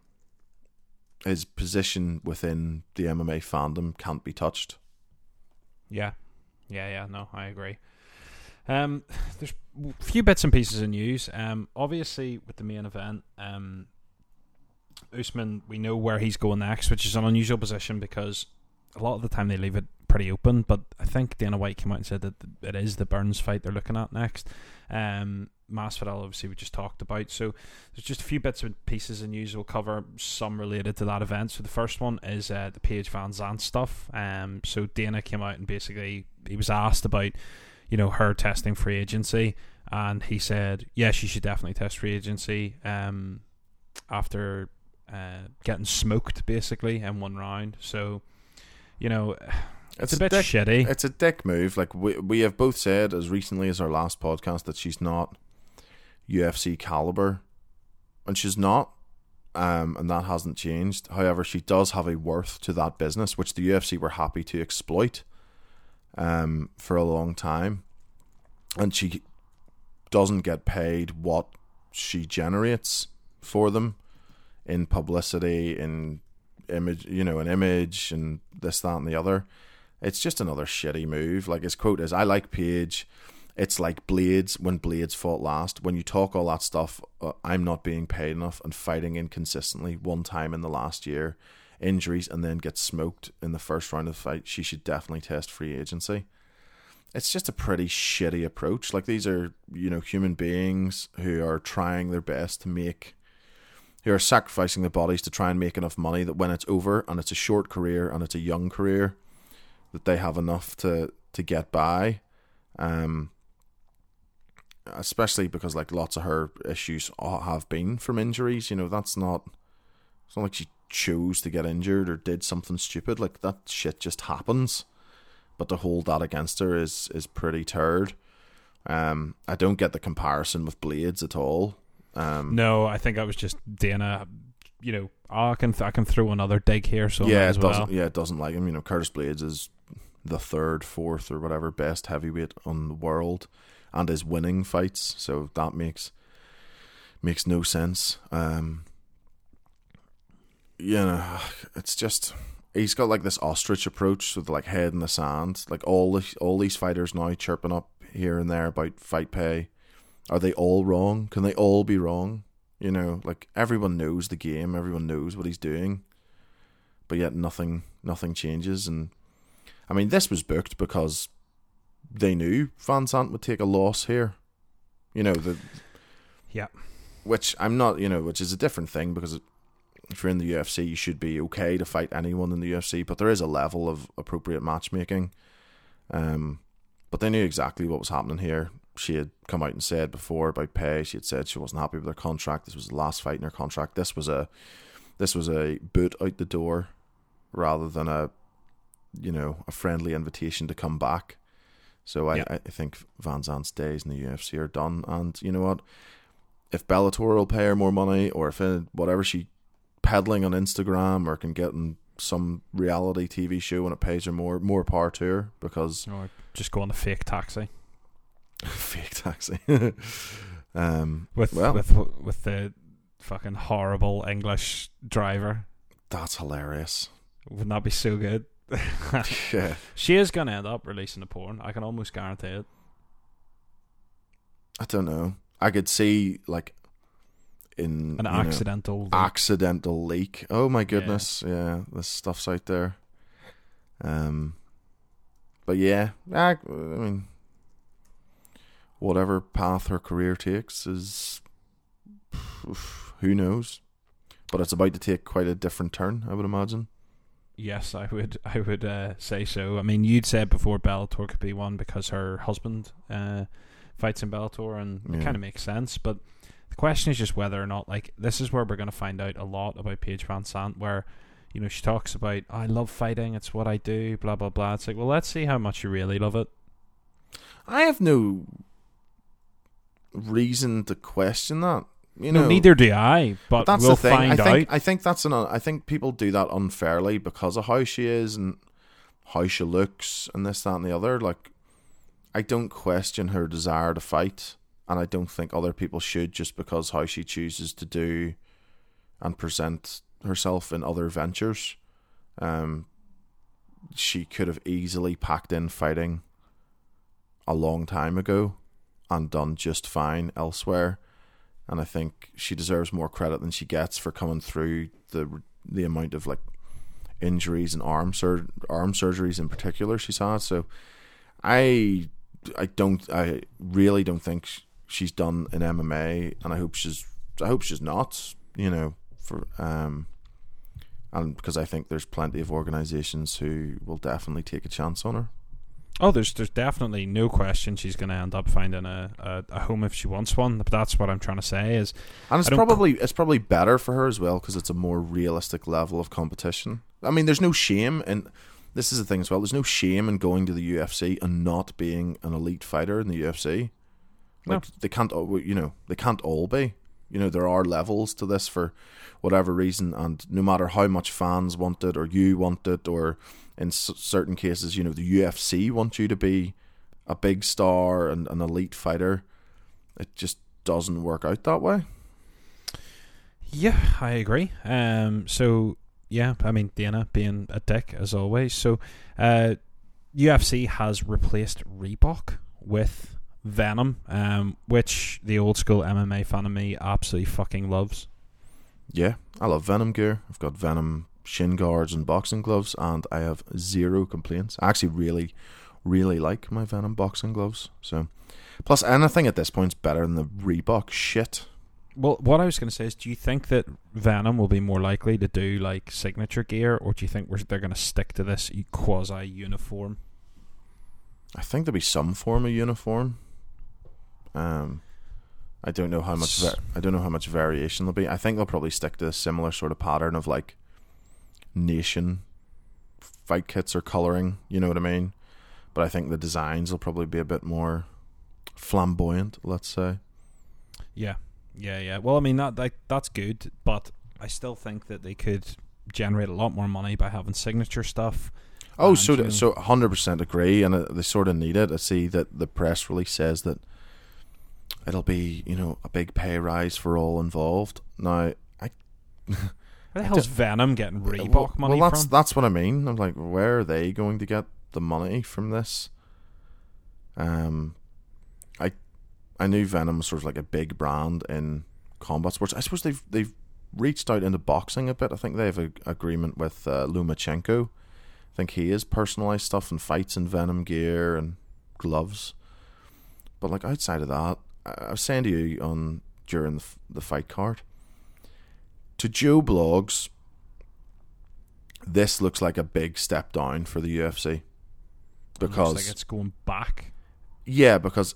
his position within the MMA fandom can't be touched. Yeah, yeah, yeah. No, I agree. Um, there's a few bits and pieces of news. Um, obviously with the main event, um, Usman, we know where he's going next, which is an unusual position because a lot of the time they leave it pretty open. But I think Dana White came out and said that it is the Burns fight they're looking at next. Um, Masvidal, obviously, we just talked about. So there's just a few bits and pieces of news we'll cover, some related to that event. So the first one is uh, the Paige VanZant stuff. Um, so Dana came out and basically he was asked about, you know, her testing free agency, and he said, yeah, she should definitely test free agency. Um, after uh, getting smoked basically in one round. So, you know, it's, it's a, a, bit dick, shitty. It's a dick move. Like we we have both said as recently as our last podcast that she's not UFC caliber, and she's not. Um, and that hasn't changed. However, she does have a worth to that business, which the UFC were happy to exploit um, for a long time. And she doesn't get paid what she generates for them in publicity, in image, you know, an image, and this, that, and the other. It's just another shitty move. Like his quote is, "I like Paige. It's like Blaydes when Blaydes fought last. When you talk all that stuff, uh, I'm not being paid enough and fighting inconsistently. One time in the last year, injuries, and then get smoked in the first round of the fight. She should definitely test free agency." It's just a pretty shitty approach. Like these are, you know, human beings who are trying their best to make who are sacrificing their bodies to try and make enough money that when it's over and it's a short career and it's a young career, that they have enough to to get by. Um, especially because like lots of her issues have been from injuries. You know, that's not. It's not like she chose to get injured or did something stupid. Like that shit just happens. But to hold that against her is is pretty turd. Um, I don't get the comparison with Blaydes at all. Um, no, I think that was just Dana. You know, oh, I can th- I can throw another dig here. So yeah, it doesn't well. yeah it doesn't like him. You know, Curtis Blaydes is the third, fourth, or whatever best heavyweight on the world, and is winning fights. So that makes makes no sense. Um, you know, it's just he's got like this ostrich approach with like head in the sand. Like all the, all these fighters now chirping up here and there about fight pay are they all wrong? Can they all be wrong? You know, like everyone knows the game, everyone knows what he's doing, but yet nothing nothing changes. And I mean, this was booked because they knew VanZant would take a loss here. You know the yeah, which I'm not. You know, which is a different thing because if you're in the UFC, you should be okay to fight anyone in the UFC, but there is a level of appropriate matchmaking. Um, but they knew exactly what was happening here she had come out and said before about pay. She had said she wasn't happy with her contract. This was the last fight in her contract. This was a this was a boot out the door rather than a you know a friendly invitation to come back. So I, I think VanZant's days in the UFC are done. And you know what? If Bellator will pay her more money, or if it, whatever she peddling on Instagram, or can get in some reality TV show and it pays her more, more power to her. Because or just go on a fake taxi. Fake taxi. um, with well, with with the fucking horrible English driver. That's hilarious. Wouldn't that be so good? yeah. She is gonna end up releasing the porn. I can almost guarantee it. I don't know. I could see like in an accidental know, leak. accidental leak. Oh my goodness! Yeah. yeah, this stuff's out there. Um, but yeah, I, I mean, whatever path her career takes is who knows. But it's about to take quite a different turn, I would imagine. Yes, I would. I would uh, say so. I mean, you'd said before Bellator could be one because her husband uh, fights in Bellator, and yeah. it kind of makes sense. But the question is just whether or not, like, this is where we're going to find out a lot about Paige VanZant where you know she talks about, "I love fighting; it's what I do." Blah blah blah. It's like, well, let's see how much you really love it. I have no reason to question that. You know, no, neither do I. But, but that's we'll the thing. I think out. I think that's an. I think people do that unfairly because of how she is and how she looks and this, that, and the other. Like, I don't question her desire to fight, and I don't think other people should just because how she chooses to do and present herself in other ventures. Um, she could have easily packed in fighting a long time ago and done just fine elsewhere. And I think she deserves more credit than she gets for coming through the the amount of like injuries and arm sur- arm surgeries in particular she's had. So I I don't I really don't think she's done in MMA, and I hope she's I hope she's not. You know, for um, and because I think there's plenty of organisations who will definitely take a chance on her. Oh, there's there's definitely no question she's going to end up finding a, a, a, home if she wants one. But that's what I'm trying to say is, and it's probably it's probably better for her as well because it's a more realistic level of competition. I mean, there's no shame in this is the thing as well. There's no shame in going to the UFC and not being an elite fighter in the UFC. Like no. they can't, you know, they can't all be. You know, there are levels to this for whatever reason, and no matter how much fans want it, or you want it, or in s- certain cases, you know, the UFC wants you to be a big star and an elite fighter. It just doesn't work out that way. Yeah, I agree. Um, so yeah, I mean Dana being a dick as always. So, uh, UFC has replaced Reebok with Venum, um, which the old school MMA fan of me absolutely fucking loves. Yeah, I love Venum gear. I've got Venum shin guards and boxing gloves, and I have zero complaints. I actually really, really like my Venum boxing gloves. So, plus anything at this point is better than the Reebok shit. Well, what I was going to say is, do you think that Venum will be more likely to do like signature gear, or do you think they're going to stick to this quasi uniform? I think there'll be some form of uniform. Um, I don't know how much. Va- I don't know how much variation there'll be. I think they'll probably stick to a similar sort of pattern of like nation fight kits or coloring. You know what I mean? But I think the designs will probably be a bit more flamboyant. Let's say. Yeah, yeah, yeah. Well, I mean that like that's good, but I still think that they could generate a lot more money by having signature stuff. Oh, so so hundred percent agree, and uh, they sort of need it. I see that the press release says that it'll be you know a big pay rise for all involved. Now, I. Where the hell's Venum getting Reebok well, money well, that's, from? that's what I mean. I'm like, where are they going to get the money from this? Um, I I knew Venum was sort of like a big brand in combat sports. I suppose they've they've reached out into boxing a bit. I think they have an agreement with uh, Lomachenko. I think he is personalized stuff and fights in Venum gear and gloves. But like outside of that, I was saying to you on during the, the fight card to Joe Blogs, this looks like a big step down for the UFC because it like it's going back. Yeah, because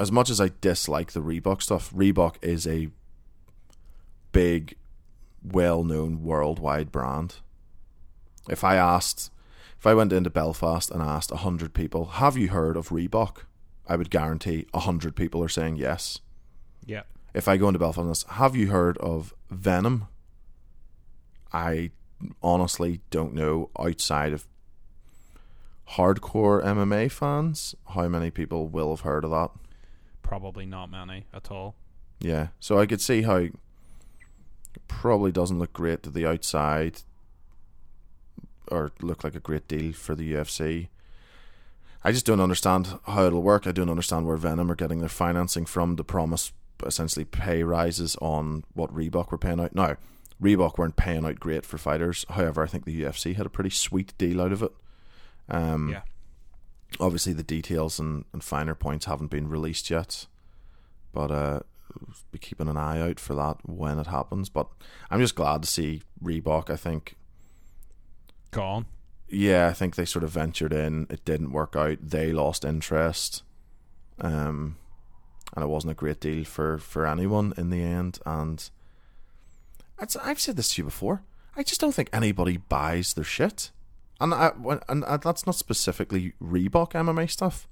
as much as I dislike the Reebok stuff, Reebok is a big, well-known worldwide brand. If I asked, if I went into Belfast and asked a hundred people, "Have you heard of Reebok?" I would guarantee a hundred people are saying yes. Yeah if I go into Belfast, have you heard of Venum? I honestly don't know outside of hardcore MMA fans how many people will have heard of that. Probably not many at all. Yeah, so I could see how it probably doesn't look great to the outside or look like a great deal for the UFC. I just don't understand how it'll work. I don't understand where Venum are getting their financing from to promise essentially pay rises on what Reebok were paying out. Now, Reebok weren't paying out great for fighters. However, I think the UFC had a pretty sweet deal out of it. Um, yeah. Obviously, the details and, and finer points haven't been released yet, but uh, be keeping an eye out for that when it happens. But I'm just glad to see Reebok. I think gone. Yeah, I think they sort of ventured in. It didn't work out. They lost interest. Um, and it wasn't a great deal for for anyone in the end. And I've said this to you before. I just don't think anybody buys their shit, and I and uh, that's not specifically Reebok MMA stuff.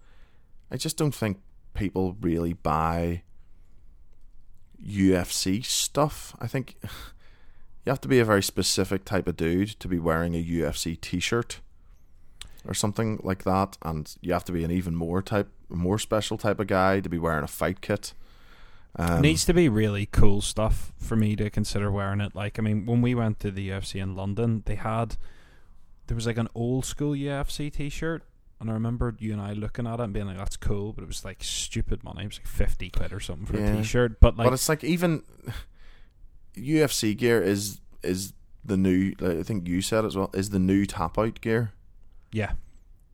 I just don't think people really buy UFC stuff. I think you have to be a very specific type of dude to be wearing a UFC T-shirt or something like that, and you have to be an even more type, more special type of guy to be wearing a fight kit. Um, needs to be really cool stuff for me to consider wearing it. Like, I mean, when we went to the UFC in London, they had there was like an old school UFC T-shirt and I remember you and I looking at it and being like, "That's cool," but it was like stupid money. It was like fifty quid or something for Yeah. a T-shirt. But like, but it's like even UFC gear is is the new. Like, I think you said as well is the new tap out gear. yeah,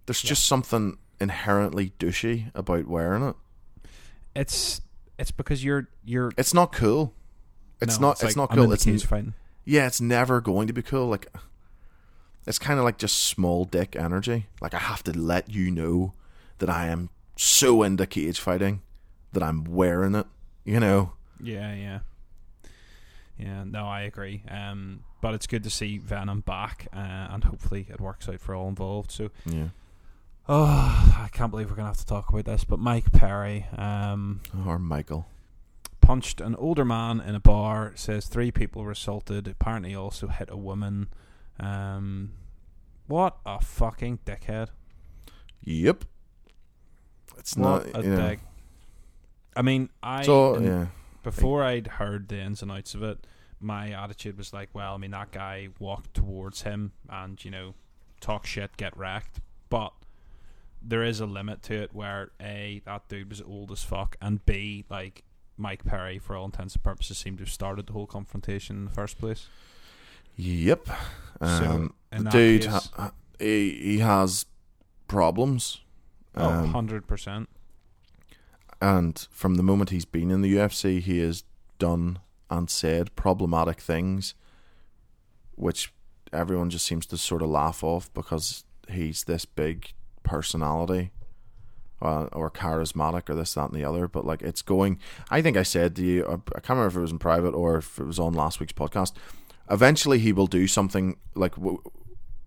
There's Yeah. just something inherently douchey about wearing it. it's it's because you're you're. It's not cool. It's no, not. It's, like, not cool. It's cage n- fighting. yeah. It's never going to be cool. Like it's kind of like just small dick energy. Like I have to let you know that I am so into cage fighting that I'm wearing it. You know. Yeah, yeah, yeah. No, I agree. Um, but it's good to see Venum back, uh, and hopefully it works out for all involved. So, Yeah. Oh, I can't believe we're gonna have to talk about this. But Mike Perry, um, Or Michael. punched an older man in a bar. Says three people were assaulted. Apparently, also hit a woman. Um, what a fucking dickhead! Yep. It's what not. a dick. I mean, I So yeah. before I'd heard the ins and outs of it, my attitude was like, well, I mean, that guy walked towards him and, you know, talk shit, get wrecked. But there is a limit to it where A, that dude was old as fuck, and B, like, Mike Perry, for all intents and purposes, seemed to have started the whole confrontation in the first place. Yep. Um, that dude, case- ha- he, he has problems. Oh, Um, 100%. and from the moment he's been in the UFC, he has done and said problematic things, which everyone just seems to sort of laugh off because he's this big personality uh, or charismatic or this, that, and the other. But like, it's going. I think I said to you, I can't remember if it was in private or if it was on last week's podcast. Eventually, he will do something like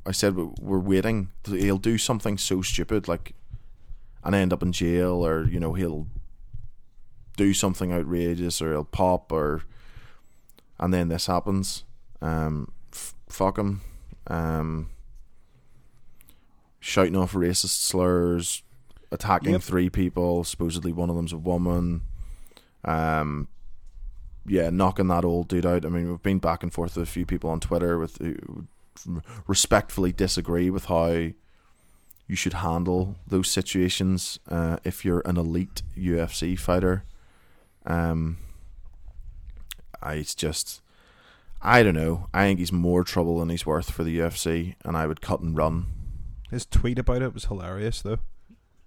I said. We're waiting. He'll do something so stupid, like, and end up in jail, or you know, he'll do something outrageous, or he'll pop, or and then this happens. Um, f- fuck him. Um, shouting off racist slurs, attacking Yep. three people. Supposedly one of them's a woman. Um, yeah, knocking that old dude out. I mean, we've been back and forth with a few people on Twitter with who respectfully disagree with how you should handle those situations uh, if you're an elite UFC fighter. Um, I it's just, I don't know. I think he's more trouble than he's worth for the UFC, and I would cut and run. His tweet about it was hilarious, though.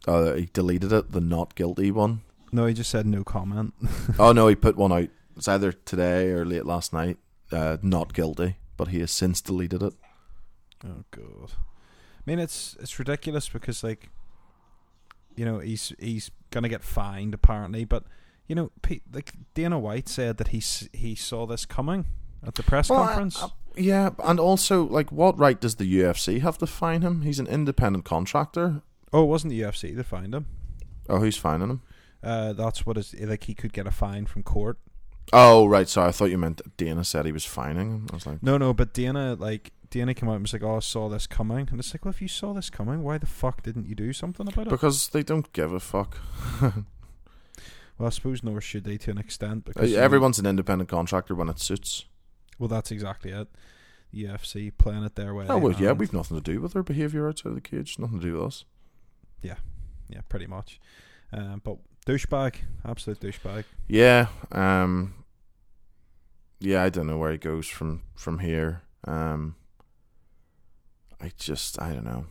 Uh, he deleted it, the not guilty one. No, he just said no comment. oh no, he put one out. It's either today or late last night. Uh, not guilty, but he has since deleted it. Oh god. I mean it's it's ridiculous because like you know, he's he's going to get fined apparently, but you know, Pe- like Dana White said that he s- he saw this coming at the press Well, I- conference. I- yeah, and also, like, what right does the UFC have to fine him? He's an independent contractor. oh, it wasn't the UFC that fined him. Oh, who's fining him? Uh, that's what is like he could get a fine from court. Oh, right. Sorry, I thought you meant Dana said he was fining him. I was like, No, no, but Dana like Dana came out and was like, "Oh, I saw this coming," and it's like, "Well, if you saw this coming, why the fuck didn't you do something about it?" because they don't give a fuck. well, I suppose nor should they to an extent because you know- Everyone's an independent contractor when it suits. Well, that's exactly it. The UFC playing it their way. Oh, well, yeah, we've nothing to do with their behaviour outside the cage. Nothing to do with us. Yeah, yeah, pretty much. Um, but douchebag, absolute douchebag. Yeah, um, yeah, I don't know where he goes from from here. Um, I just, I don't know.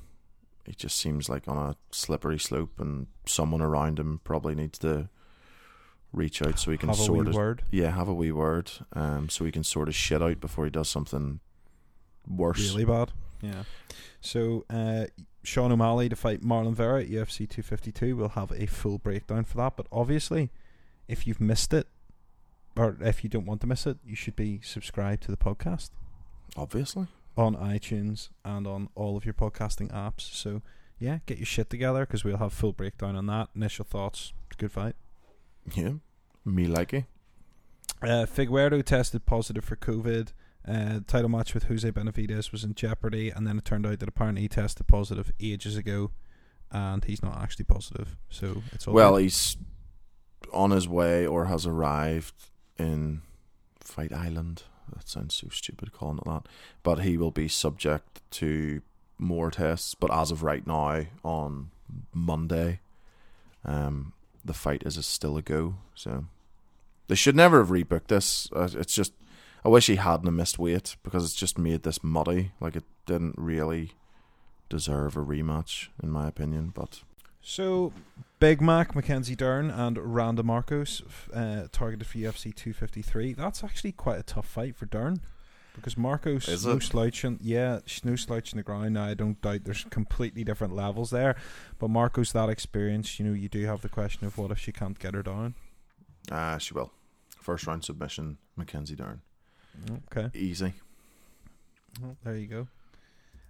He just seems like on a slippery slope, and someone around him probably needs to reach out so he can Have a sort wee of, word. yeah, have a wee word, um, so he can sort of shit out before he does something worse. Really bad. Yeah. So, uh, Sean O'Malley to fight Marlon Vera at UFC 252. We'll have a full breakdown for that. But obviously, if you've missed it, or if you don't want to miss it, you should be subscribed to the podcast Obviously, on iTunes and on all of your podcasting apps. So, yeah, get your shit together because we'll have full breakdown on that. Initial thoughts. Good fight. yeah, me like it. Uh, Figueroa tested positive for COVID. Uh, title match with Jose Benavidez was in jeopardy, and then it turned out that apparently he tested positive ages ago, and he's not actually positive. So it's all Well, he's on his way or has arrived in Fight Island. That sounds so stupid calling it that. But he will be subject to more tests, but as of right now, on Monday, um, the fight is still a go. So they should never have rebooked this. Uh, it's just I wish he hadn't missed weight because it's just made this muddy. Like it didn't really deserve a rematch, in my opinion. But So, Big Mac, Mackenzie Dern, and Randa Markos uh, targeted for UFC 253. That's actually quite a tough fight for Dern. Because Markos, Is no slouching, yeah, sh- no slouching the ground. Now I don't doubt there's completely different levels there, but Markos that experience, you know, you do have the question of what if she can't get her down. uh, she will. First round submission, Mackenzie Dern. Okay, Easy. well, there you go.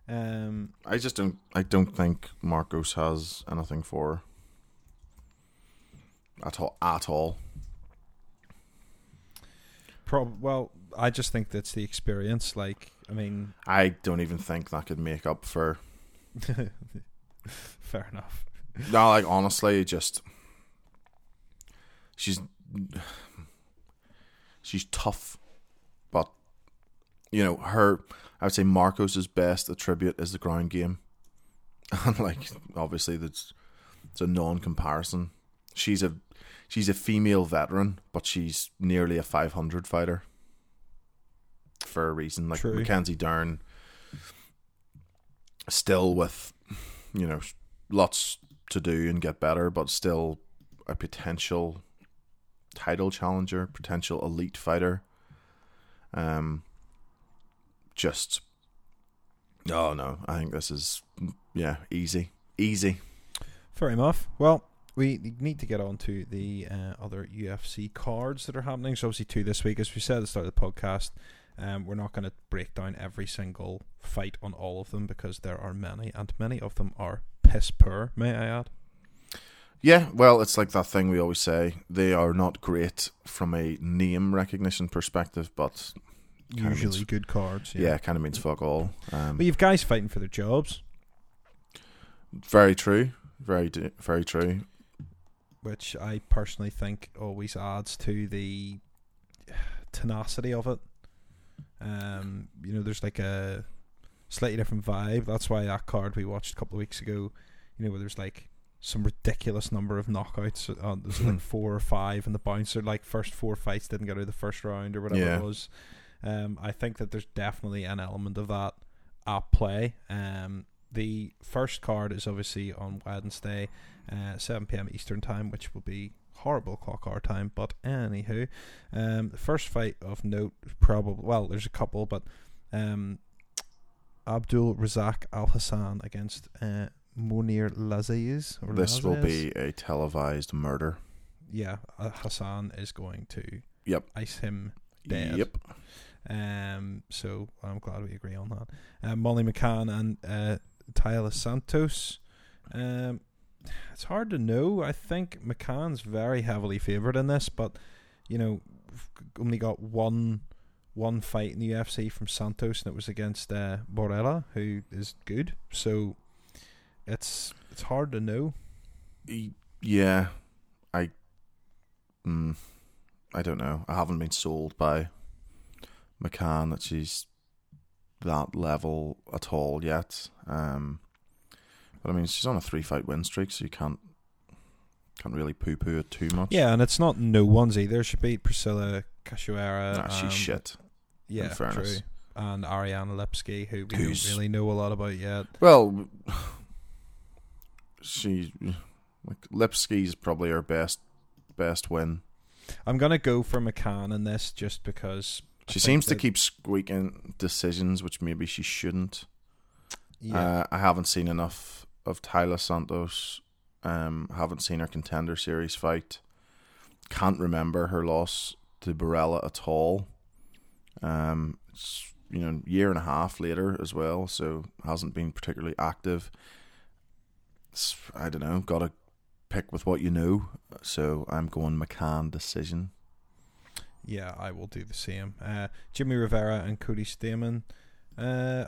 Um, I just don't. I don't think Markos has anything for her. at all. At all. prob- well, I just think that's the experience. Like, I mean, I don't even think that could make up for. fair enough. No, like honestly, just she's she's tough, but you know her. I would say Markos's best attribute is the ground game, and like obviously that's it's a non-comparison. She's a she's a female veteran, but she's nearly a 500 fighter for a reason. Like True. Mackenzie Dern, still with you know lots to do and get better, but still a potential title challenger, potential elite fighter. Um, just oh no, I think this is yeah easy, easy. Fair enough. Well, we need to get on to the uh, other UFC cards that are happening. So obviously, two this week, as we said at the start of the podcast. Um, we're not going to break down every single fight on all of them because there are many, and many of them are piss poor. May I add? Yeah, well, it's like that thing we always say. They are not great from a name recognition perspective, but Usually means- good cards. yeah, kind of means fuck all. Um, But you've guys fighting for their jobs, very true, very very true. which I personally think always adds to the tenacity of it. Um, you know, there's like a slightly different vibe. That's why that card we watched a couple of weeks ago, you know, where there's like some ridiculous number of knockouts. Uh, there's like four or five, and the bouncer like first four fights didn't get out of the first round or whatever Yeah. it was. Um, I think that there's definitely an element of that at play. Um, the first card is obviously on Wednesday, uh, 7 p.m. Eastern time, which will be horrible clock our time. But anywho, um, the first fight of note, probably well, there's a couple, but um, Abdul Razak Alhassan against uh, Or This will be a televised murder. yeah. Uh, Hassan is going to Yep. ice him Dead. Yep. Um, so I'm glad we agree on that. Uh, Molly McCann and uh, Taila Santos. Um, it's hard to know. I think McCann's very heavily favoured in this, but you know, we've only got one one fight in the UFC from Santos, and it was against uh, Borella, who is good. So it's it's hard to know. Yeah, I, mm, I don't know. I haven't been sold by McCann that she's that level at all yet. Um, but I mean, she's on a three-fight win streak, so you can't can't really poo-poo it too much. Yeah, and it's not no ones either. She beat Priscilla Cachoeira. nah, she's um, shit. Yeah, true. And Ariane Lipski, who we Who's- don't really know a lot about yet. Well, she like Lipski's probably her best best win. I'm gonna go for McCann in this just because She seems to keep squeaking decisions, which maybe she shouldn't. Yeah, Uh, I haven't seen enough of Taila Santos. Um, haven't seen her contender series fight. Can't remember her loss to Borella at all. Um, it's you know year and a half later as well, so hasn't been particularly active. I don't know. Got to pick with what you know. So I'm going McCann decision. yeah, I will do the same. Uh, Jimmy Rivera and Cody Stamann. Uh,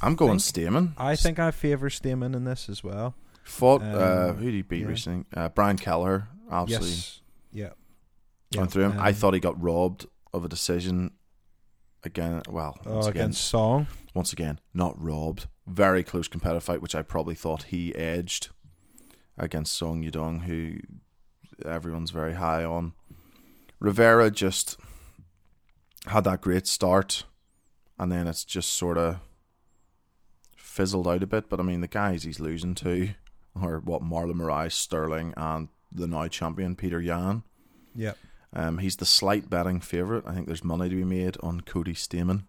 I I'm going Stamann. I think I favour Stamann in this as well. Fought. Um, uh, who did he beat yeah. recently? Uh, Brian Kelleher. Absolutely. Yes. Yeah. Going through him. I um, thought he got robbed of a decision again. Well, Oh, against Song. Once again, not robbed. Very close competitive fight, which I probably thought he edged against Song Yadong, who everyone's very high on. Rivera just had that great start, and then it's just sort of fizzled out a bit. But I mean, the guys he's losing to are what Marlon Moraes, Sterling, and the now champion Peter Yan. Yep. Um, he's the slight betting favourite. I think there's money to be made on Cody Stamann.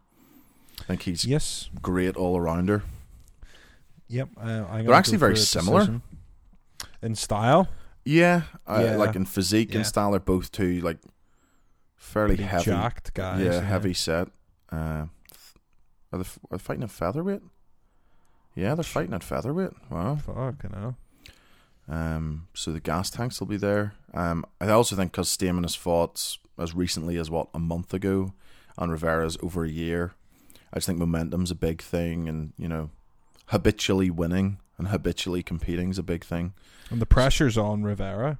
I think he's Yes. great all rounder. Yep. Uh, I'm They're actually very similar. decision. in style. Yeah, uh, Yeah. like in physique Yeah. and style, they're both two like fairly Pretty heavy. jacked guys. yeah, heavy set. Uh, are, they, f- are they fighting at featherweight? Yeah, they're fighting at featherweight. Wow. Fuck, you know. Um, so the gas tanks will be there. Um, I also think because Stamann has fought as recently as what a month ago, and Rivera's over a year. I just think momentum's a big thing, and you know, habitually winning and habitually competing is a big thing. And the pressure's on Rivera.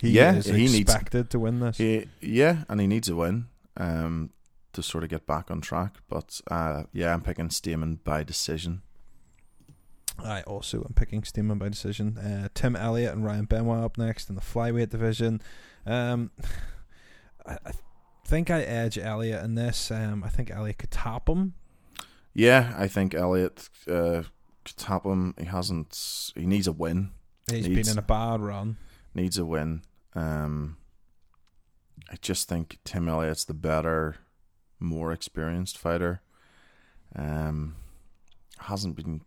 He Yeah, is he needs- to win this. He, yeah, and he needs a win um, to sort of get back on track. But uh, yeah, I'm picking Stamann by decision. I also am picking Stamann by decision. Uh, Tim Elliott and Ryan Benoit up next in the flyweight division. Um, I, I think I edge Elliott in this. Um, I think Elliott could top him. Yeah, I think Elliott uh, could tap him. He hasn't. He needs a win. He's Needs- been in a bad run. needs a win. Um, I just think Tim Elliott's the better, more experienced fighter. Um, hasn't been.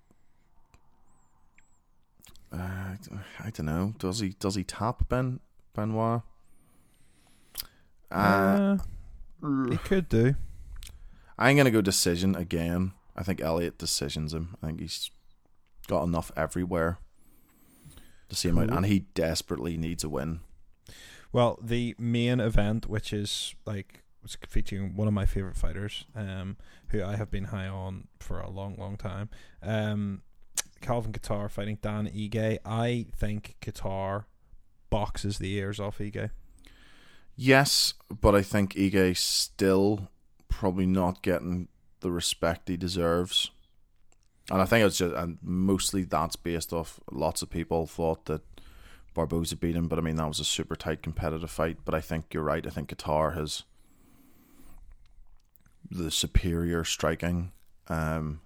Uh, I don't know. Does he? Does he tap Ben Benoit? Uh, Uh, he could do. I'm gonna go decision again. I think Elliott decisions him. I think he's got enough everywhere to see him out, and he desperately needs a win. Well, the main event, which is like it's featuring one of my favorite fighters, um, who I have been high on for a long, long time. Um, Calvin Kattar fighting Dan Ige. I think Kattar boxes the ears off Ige. Yes, but I think Ige still probably not getting the respect he deserves. And I think it's just, and mostly that's based off lots of people thought that Barboza beat him, but I mean, that was a super tight competitive fight. But I think you're right. I think Kattar has the superior striking. Um,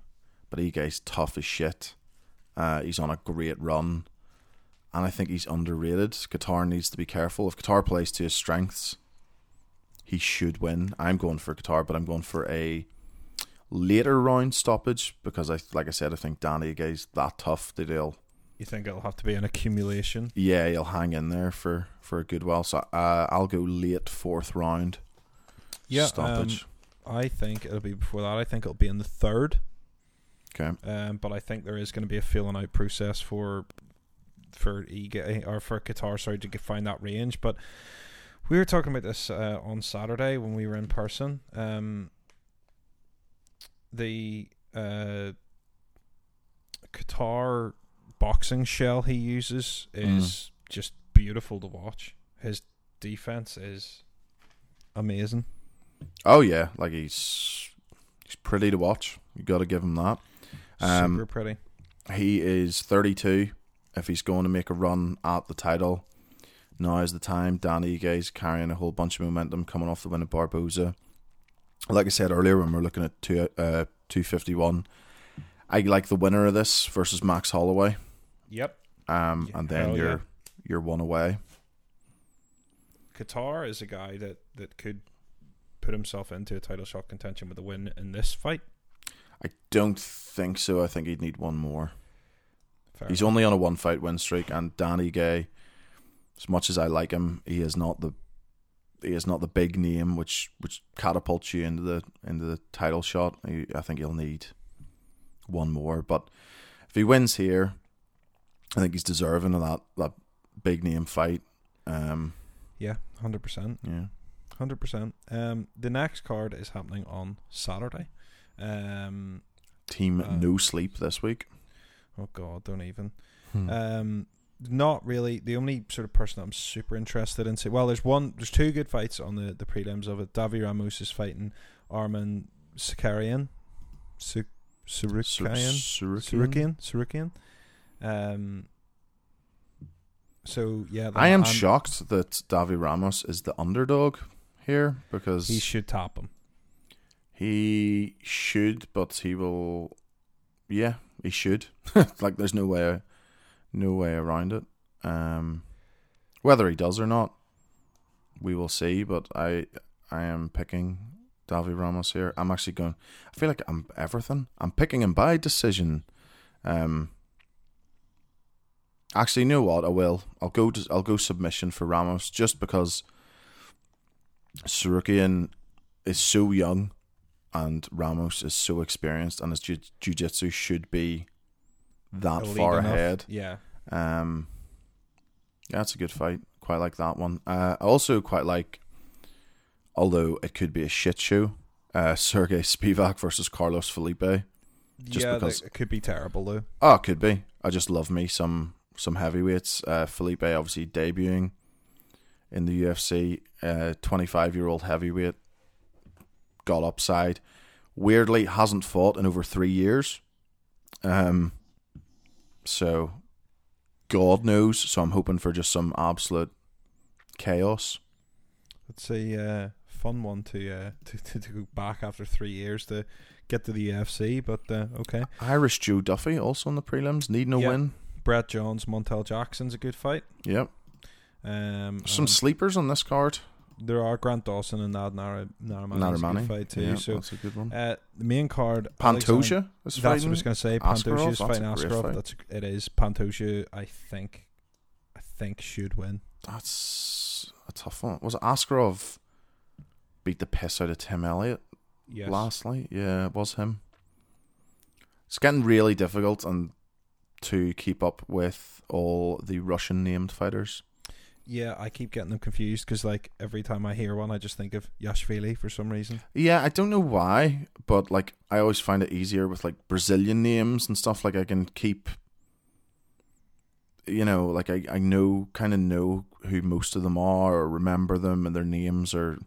but Ige's tough as shit. Uh, he's on a great run and I think he's underrated. Kattar needs to be careful. If Kattar plays to his strengths, he should win. I'm going for Kattar, but I'm going for a later round stoppage because I, like I said, I think Dan Ige's that tough that he'll, You think it'll have to be an accumulation? yeah, he'll hang in there for for a good while. So uh, I'll go late fourth round Yeah, stoppage. I think it'll be before that. I think it'll be in the third. okay, Um, but I think there is going to be a feeling out process for for Ige or for Kattar, sorry, to find that range. But we were talking about this uh, on Saturday when we were in person. Um, the uh, Kattar boxing shell he uses is just beautiful to watch. His defense is amazing. oh yeah, like he's he's pretty to watch. You got to give him that. Um, Super pretty. He is 32. If he's going to make a run at the title, now is the time. Danny Ige carrying a whole bunch of momentum coming off the win at Barboza. Like I said earlier, when we're looking at two, uh, 251, I like the winner of this versus Max Holloway. Yep. Um, Yeah, and then you're yeah. you're one away. Kattar is a guy that, that could put himself into a title shot contention with a win in this fight. I don't think so. I think he'd need one more. Fair He's enough. only on a one fight win streak, and Dan Ige, as much as I like him, he is not the he is not the big name which which catapults you into the into the title shot. He, I think he'll need one more, but if he wins here, I think he's deserving of that that big name fight. Um, yeah, hundred percent, yeah, hundred percent. Um, the next card is happening on Saturday. Um, team Uh, no sleep this week. Oh god, don't even. Hmm. Um, not really. The only sort of person I'm super interested in. Well, there's one. There's two good fights on the the prelims of it. Davi Ramos is fighting Armin Sakarian. Su-. Surukian. Sarukian. Um. So yeah, I am I'm- shocked that Davi Ramos is the underdog here because He should top him. He should, but he will. Yeah, he should. like, there's no way, no way around it. Um, whether he does or not, we will see. But I, I am picking Davi Ramos here. I'm actually going. I feel like I'm everything. I'm picking him by decision. Um. Actually, you know what? I will. I'll go. To, I'll go submission for Ramos just because Tsarukyan is so young and Ramos is so experienced, and his jiu- jiu-jitsu should be that Elite far enough. ahead. Yeah. Um, yeah, it's a good fight. Quite like that one. Uh, I also quite like, although it could be a shit show, uh, Sergey Spivak versus Carlos Felipe. Just yeah, because- it could be terrible though. Oh, it could be. I just love me some some heavyweights. Uh, Felipe obviously debuting in the UFC. Twenty five year old heavyweight got upside. Weirdly, hasn't fought in over three years. Um, so God knows. So I'm hoping for just some absolute chaos. It's a uh, fun one to, uh, to to to go back after three years to get to the UFC. But uh, okay, Irish Joe Duffy also in the prelims. needing a Yeah. win. Brett Johns, Montel Jackson's a good fight. Yep. Um, Some and sleepers on this card. There are Grant Dawson and Nad Nar- Narimani. a Narimani. fight too. Yeah, so that's a good one. uh, the main card, is That's what I was going to say. Pantoja is fighting Askarov. fight. That's it is Pantoja. I think, I think should win. That's a tough one. Was it Askarov beat the piss out of Tim Elliott Yes. lastly? Yeah, it was him. It's getting really difficult and to keep up with all the Russian named fighters. Yeah, I keep getting them confused because like every time I hear one, I just think of Yashvili for some reason. Yeah, I don't know why, but like I always find it easier with like Brazilian names and stuff. Like I can keep, you know, like I I know kind of know who most of them are or remember them and their names are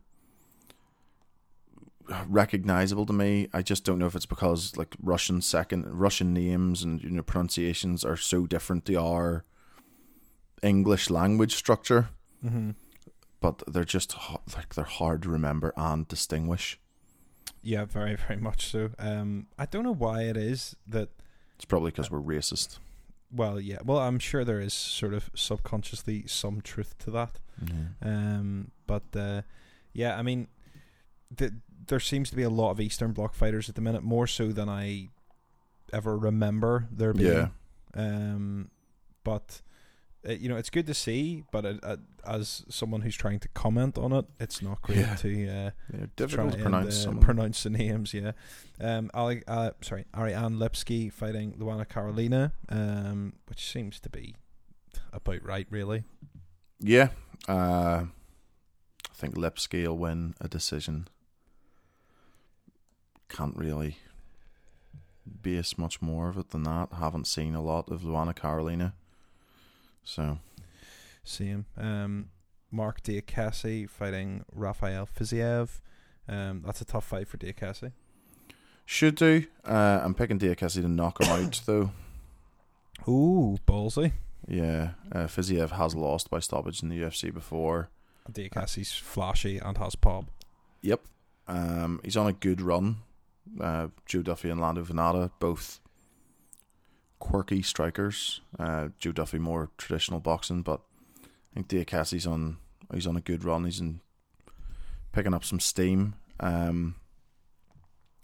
recognizable to me. I just don't know if it's because like Russian second Russian names and you know pronunciations are so different they our English language structure, Mm-hmm. but they're just like they're hard to remember and distinguish. Yeah, very very much so. Um, I don't know why it is that. It's probably because we're racist. Well, yeah. Well, I'm sure there is sort of subconsciously some truth to that. Um, but uh, yeah, I mean, th- there seems to be a lot of Eastern Bloc fighters at the minute, more so than I ever remember there being. Yeah. Um, but uh, you know, it's good to see. But uh, as someone who's trying to comment on it, it's not great Yeah. to. Uh, Yeah, to try difficult to and, pronounce uh, pronounce the names. Yeah, um, Ali, uh, sorry, Ariane Lipski fighting Luana Carolina, um, which seems to be about right, really. Yeah, uh, I think Lipski will win a decision. Can't really base much more of it than that. Haven't seen a lot of Luana Carolina, so Same. Um, Mark Diakiese fighting Rafael Fiziev. Um, that's a tough fight for Diakiese. should do. Uh, I'm picking Diakiese to knock him out though. Ooh, ballsy. Yeah, uh, Fiziev has lost by stoppage in the UFC before. Diakiese's flashy and has pop. Yep. Um, he's on a good run. Uh, Joe Duffy and Lando Vannata, both quirky strikers. Uh, Joe Duffy more traditional boxing, but I think Diakiese's on he's on a good run. He's in picking up some steam. Um,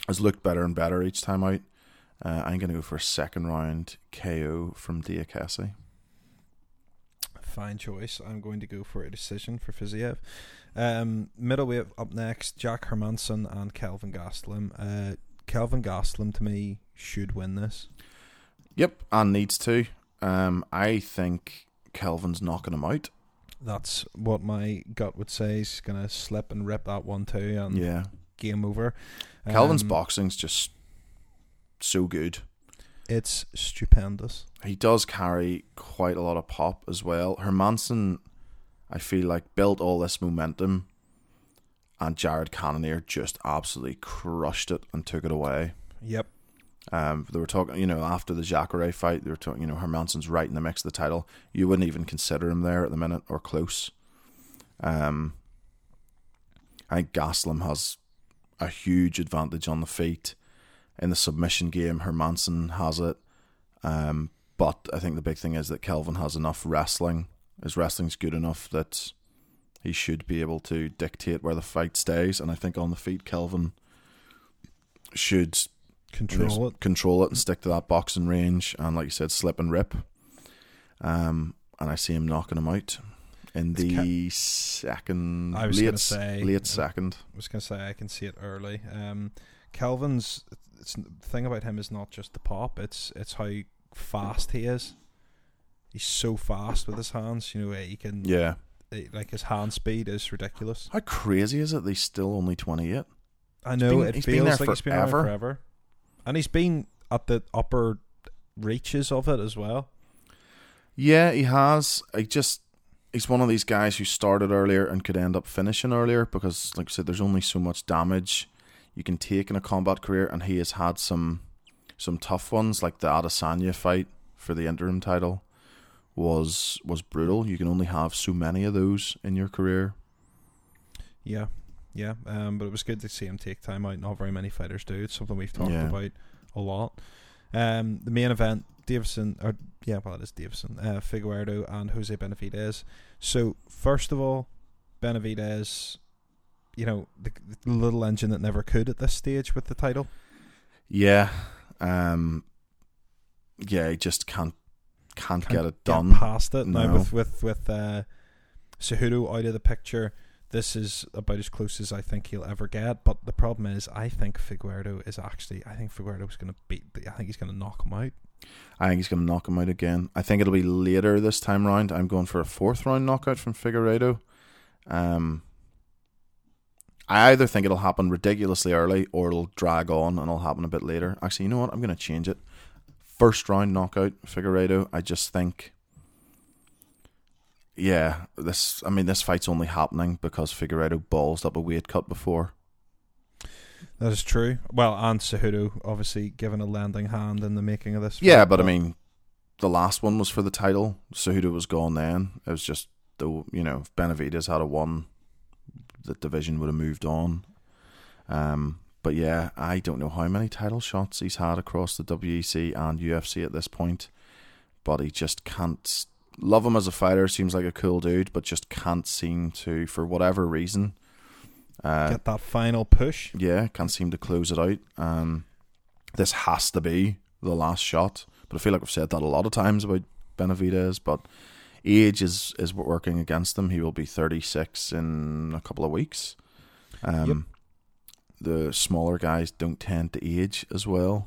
has looked better and better each time out. Uh, I'm gonna go for a second round KO from Diakiese. Fine choice. I'm going to go for a decision for Fiziev. Um, middleweight up next, Jack Hermansson and Kelvin Gastelum. Uh, Kelvin Gastelum to me should win this. Yep, and needs to. Um, I think Kelvin's knocking him out. That's what my gut would say. He's gonna slip and rip that one too, and Yeah, game over. Kelvin's Um, boxing's just so good. It's stupendous. He does carry quite a lot of pop as well. Hermansson, I feel like, built all this momentum, and Jared Cannonier just absolutely crushed it and took it away. Yep. Um, they were talking, you know, after the Jacare fight, they were talking, you know, Hermansson's right in the mix of the title. You wouldn't even consider him there at the minute or close. Um, I think Gastelum has a huge advantage on the feet. In the submission game, Hermansson has it. Um, but I think the big thing is that Kelvin has enough wrestling. His wrestling's good enough that he should be able to dictate where the fight stays. And I think on the feet, Kelvin should Control it. control it, and stick to that boxing range, and like you said, slip and rip. Um, and I see him knocking him out in It's the second, I was late, gonna say- late second. I was gonna say I can see it early. Um, Calvin's it's, the thing about him is not just the pop; it's it's how fast he is. He's so fast with his hands. You know, he can Yeah, like his hand speed is ridiculous. how crazy is it? that He's still only twenty eight. I know been- it he's been feels there like he's been around forever. And he's been at the upper reaches of it as well. Yeah, he has. I just he's one of these guys who started earlier and could end up finishing earlier because, like I said, there's only so much damage you can take in a combat career, and he has had some some tough ones, like the Adesanya fight for the interim title was was brutal. You can only have so many of those in your career. Yeah, yeah. Um, but it was good to see him take time out. Not very many fighters do. It's something we've talked Yeah. about a lot. Um, the main event, Deiveson, or yeah, well, it is Deiveson, uh, Figueiredo and Jose Benavidez. So first of all, Benavidez, you know, the, the little engine that never could at this stage with the title. Yeah, um, yeah, he just can't can't, Can't get it done. past it now No. with with with uh, Cejudo out of the picture. This is about as close as I think he'll ever get. But the problem is, I think Figueiredo is actually. I think Figueroa is going to beat. The, I think he's going to knock him out. I think he's going to knock him out again. I think it'll be later this time round. I'm going for a fourth round knockout from Figueiredo. Um, I either think it'll happen ridiculously early or it'll drag on and it'll happen a bit later. Actually, you know what? I'm going to change it. First round knockout, Figueiredo. I just think, yeah, this. I mean, this fight's only happening because Figueiredo ballsed up a weight cut before. That is true. Well, and Cejudo obviously given a lending hand in the making of this. Yeah, fight, but I mean, the last one was for the title. Cejudo was gone then. It was just the you know if Benavidez had a won, the division would have moved on. Um, but yeah, I don't know how many title shots he's had across the WEC and UFC at this point, but he just can't. Love him as a fighter, seems like a cool dude, but just can't seem to, for whatever reason. Uh, get that final push. yeah, can't seem to close it out. Um, this has to be the last shot. But I feel like we've said that a lot of times about Benavidez. But age is is working against him. He will be thirty six in a couple of weeks. Um, Yep. The smaller guys don't tend to age as well.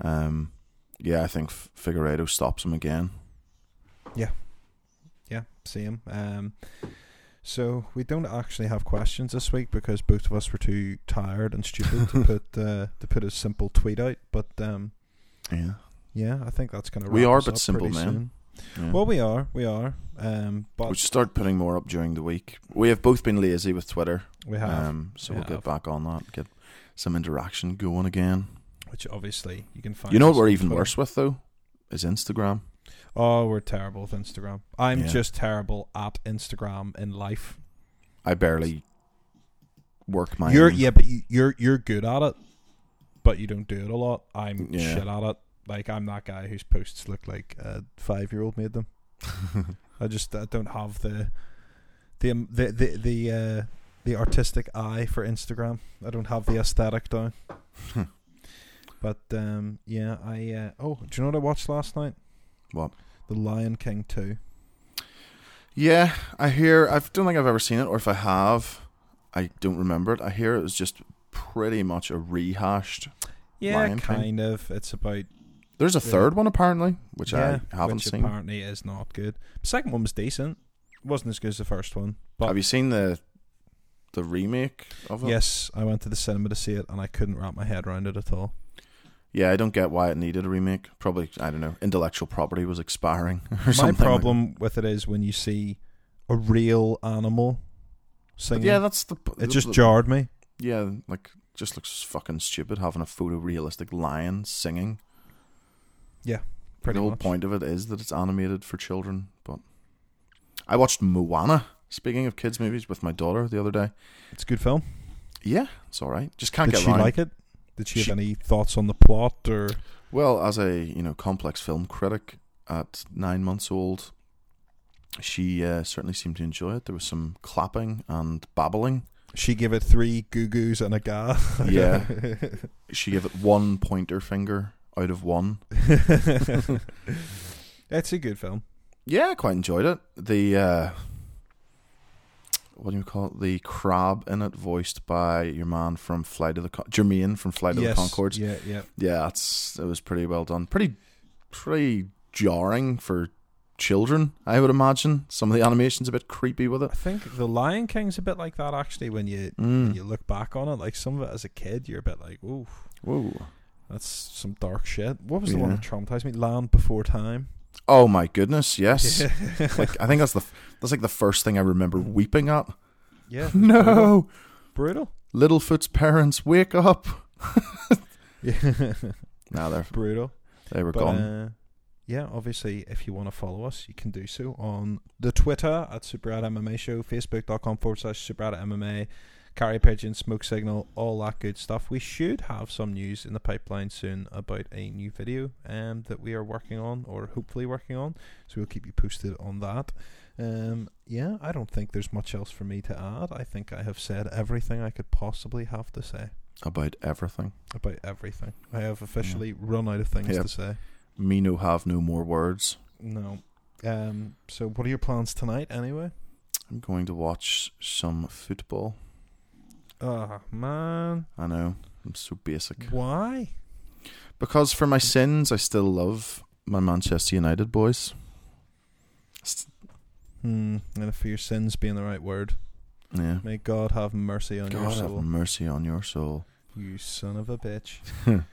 Um, yeah, I think Figueiredo stops him again. Yeah, see him. Um, so we don't actually have questions this week because both of us were too tired and stupid to put uh, to put a simple tweet out. But um, Yeah, yeah, I think that's going to. We are but simple man. yeah. Well, we are, we are. Um, but we should start putting more up during the week. We have both been lazy with Twitter. we have, Um, so We we'll have. get back on that, get some interaction going again. which obviously you can find. You know what we're even Twitter. worse with though? Is Instagram. Oh, we're terrible with Instagram. I'm Yeah. just terrible at Instagram in life. I barely work my. you're own. yeah, but you, you're you're good at it, but you don't do it a lot. I'm Yeah. shit at it. Like I'm that guy whose posts look like a five year old made them. I just I don't have the the um, the the the uh, the artistic eye for Instagram. I don't have the aesthetic down. but um, yeah, I uh, oh, do you know what I watched last night? What? The Lion King two. yeah, I hear. I don't think I've ever seen it, or if I have, I don't remember it. I hear it was just pretty much a rehashed. Yeah, Lion King? kind of. It's about There's a Yeah. third one apparently, which yeah, I haven't which seen. apparently is not good. The second one was decent. wasn't as good as the first one. But Have you seen the the remake of it? yes, I went to the cinema to see it, and I couldn't wrap my head around it at all. Yeah, I don't get why it needed a remake. Probably I don't know. Intellectual property was expiring or My something. problem with it is when you see a real animal But singing. yeah, that's the. it just the, jarred me. Yeah, like just looks fucking stupid having a photorealistic lion singing. Yeah, pretty much. the whole much. point of it is that it's animated for children. But I watched Moana. Speaking of kids movies, with my daughter the other day. It's a good film. Yeah, it's all right. Just can't Did get she around. like it? Did she have any thoughts on the plot or? Well, as a you know complex film critic at nine months old, she uh, certainly seemed to enjoy it. There was some clapping and babbling. She gave it three goo goos and a ga. Yeah. She gave it one pointer finger out of one. it's a good film. Yeah, I quite enjoyed it. The uh, what do you call it? The crab in it, voiced by your man from Flight of the Con- Jermaine from Flight of the Conchords. Yeah, yeah. Yeah, that's it was pretty well done. Pretty, pretty jarring for children. I would imagine some of the animation's a bit creepy with it. I think The Lion King's a bit like that actually. When you when Mm. you look back on it, like some of it as a kid, you're a bit like, "Ooh, Whoa. that's some dark shit." What was the one that traumatized me? Land Before Time. Oh my goodness! Yes, like I think that's the that's like the first thing I remember weeping at. yeah. No, Brutal. Littlefoot's parents, wake up! Yeah. Now they're Brutal. they were But, gone. uh, yeah, obviously, if you want to follow us, you can do so on the Twitter at SuperRad MMA Show, Facebook.com forward slash SuperRad MMA, Carry Pigeon, Smoke Signal, all that good stuff. We should have some news in the pipeline soon about a new video um, that we are working on, or hopefully working on. So we'll keep you posted on that. Um, yeah, I don't think there's much else for me to add. I think I have said everything I could possibly have to say About everything. about everything. I have officially run out of things Yep. to say. Me no have no more words. No. Um. So, what are your plans tonight, anyway? I'm going to watch some football. Oh man, I know I'm so basic. why? Because for my sins, I still love my Manchester United boys. Hmm. And for your sins being the right word, Yeah. may God have mercy on your God soul. have mercy on your soul. You son of a bitch.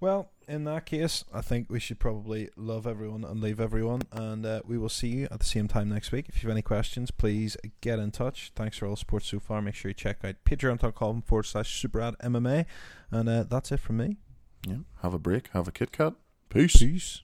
well, in that case, I think we should probably love everyone and leave everyone, and uh, we will see you at the same time next week. If you have any questions, please get in touch. Thanks for all the support so far. Make sure you check out patreon.com forward slash superrad MMA, and uh, that's it from me. Yeah. Have a break. Have a Kit Kat. Peace. Peace.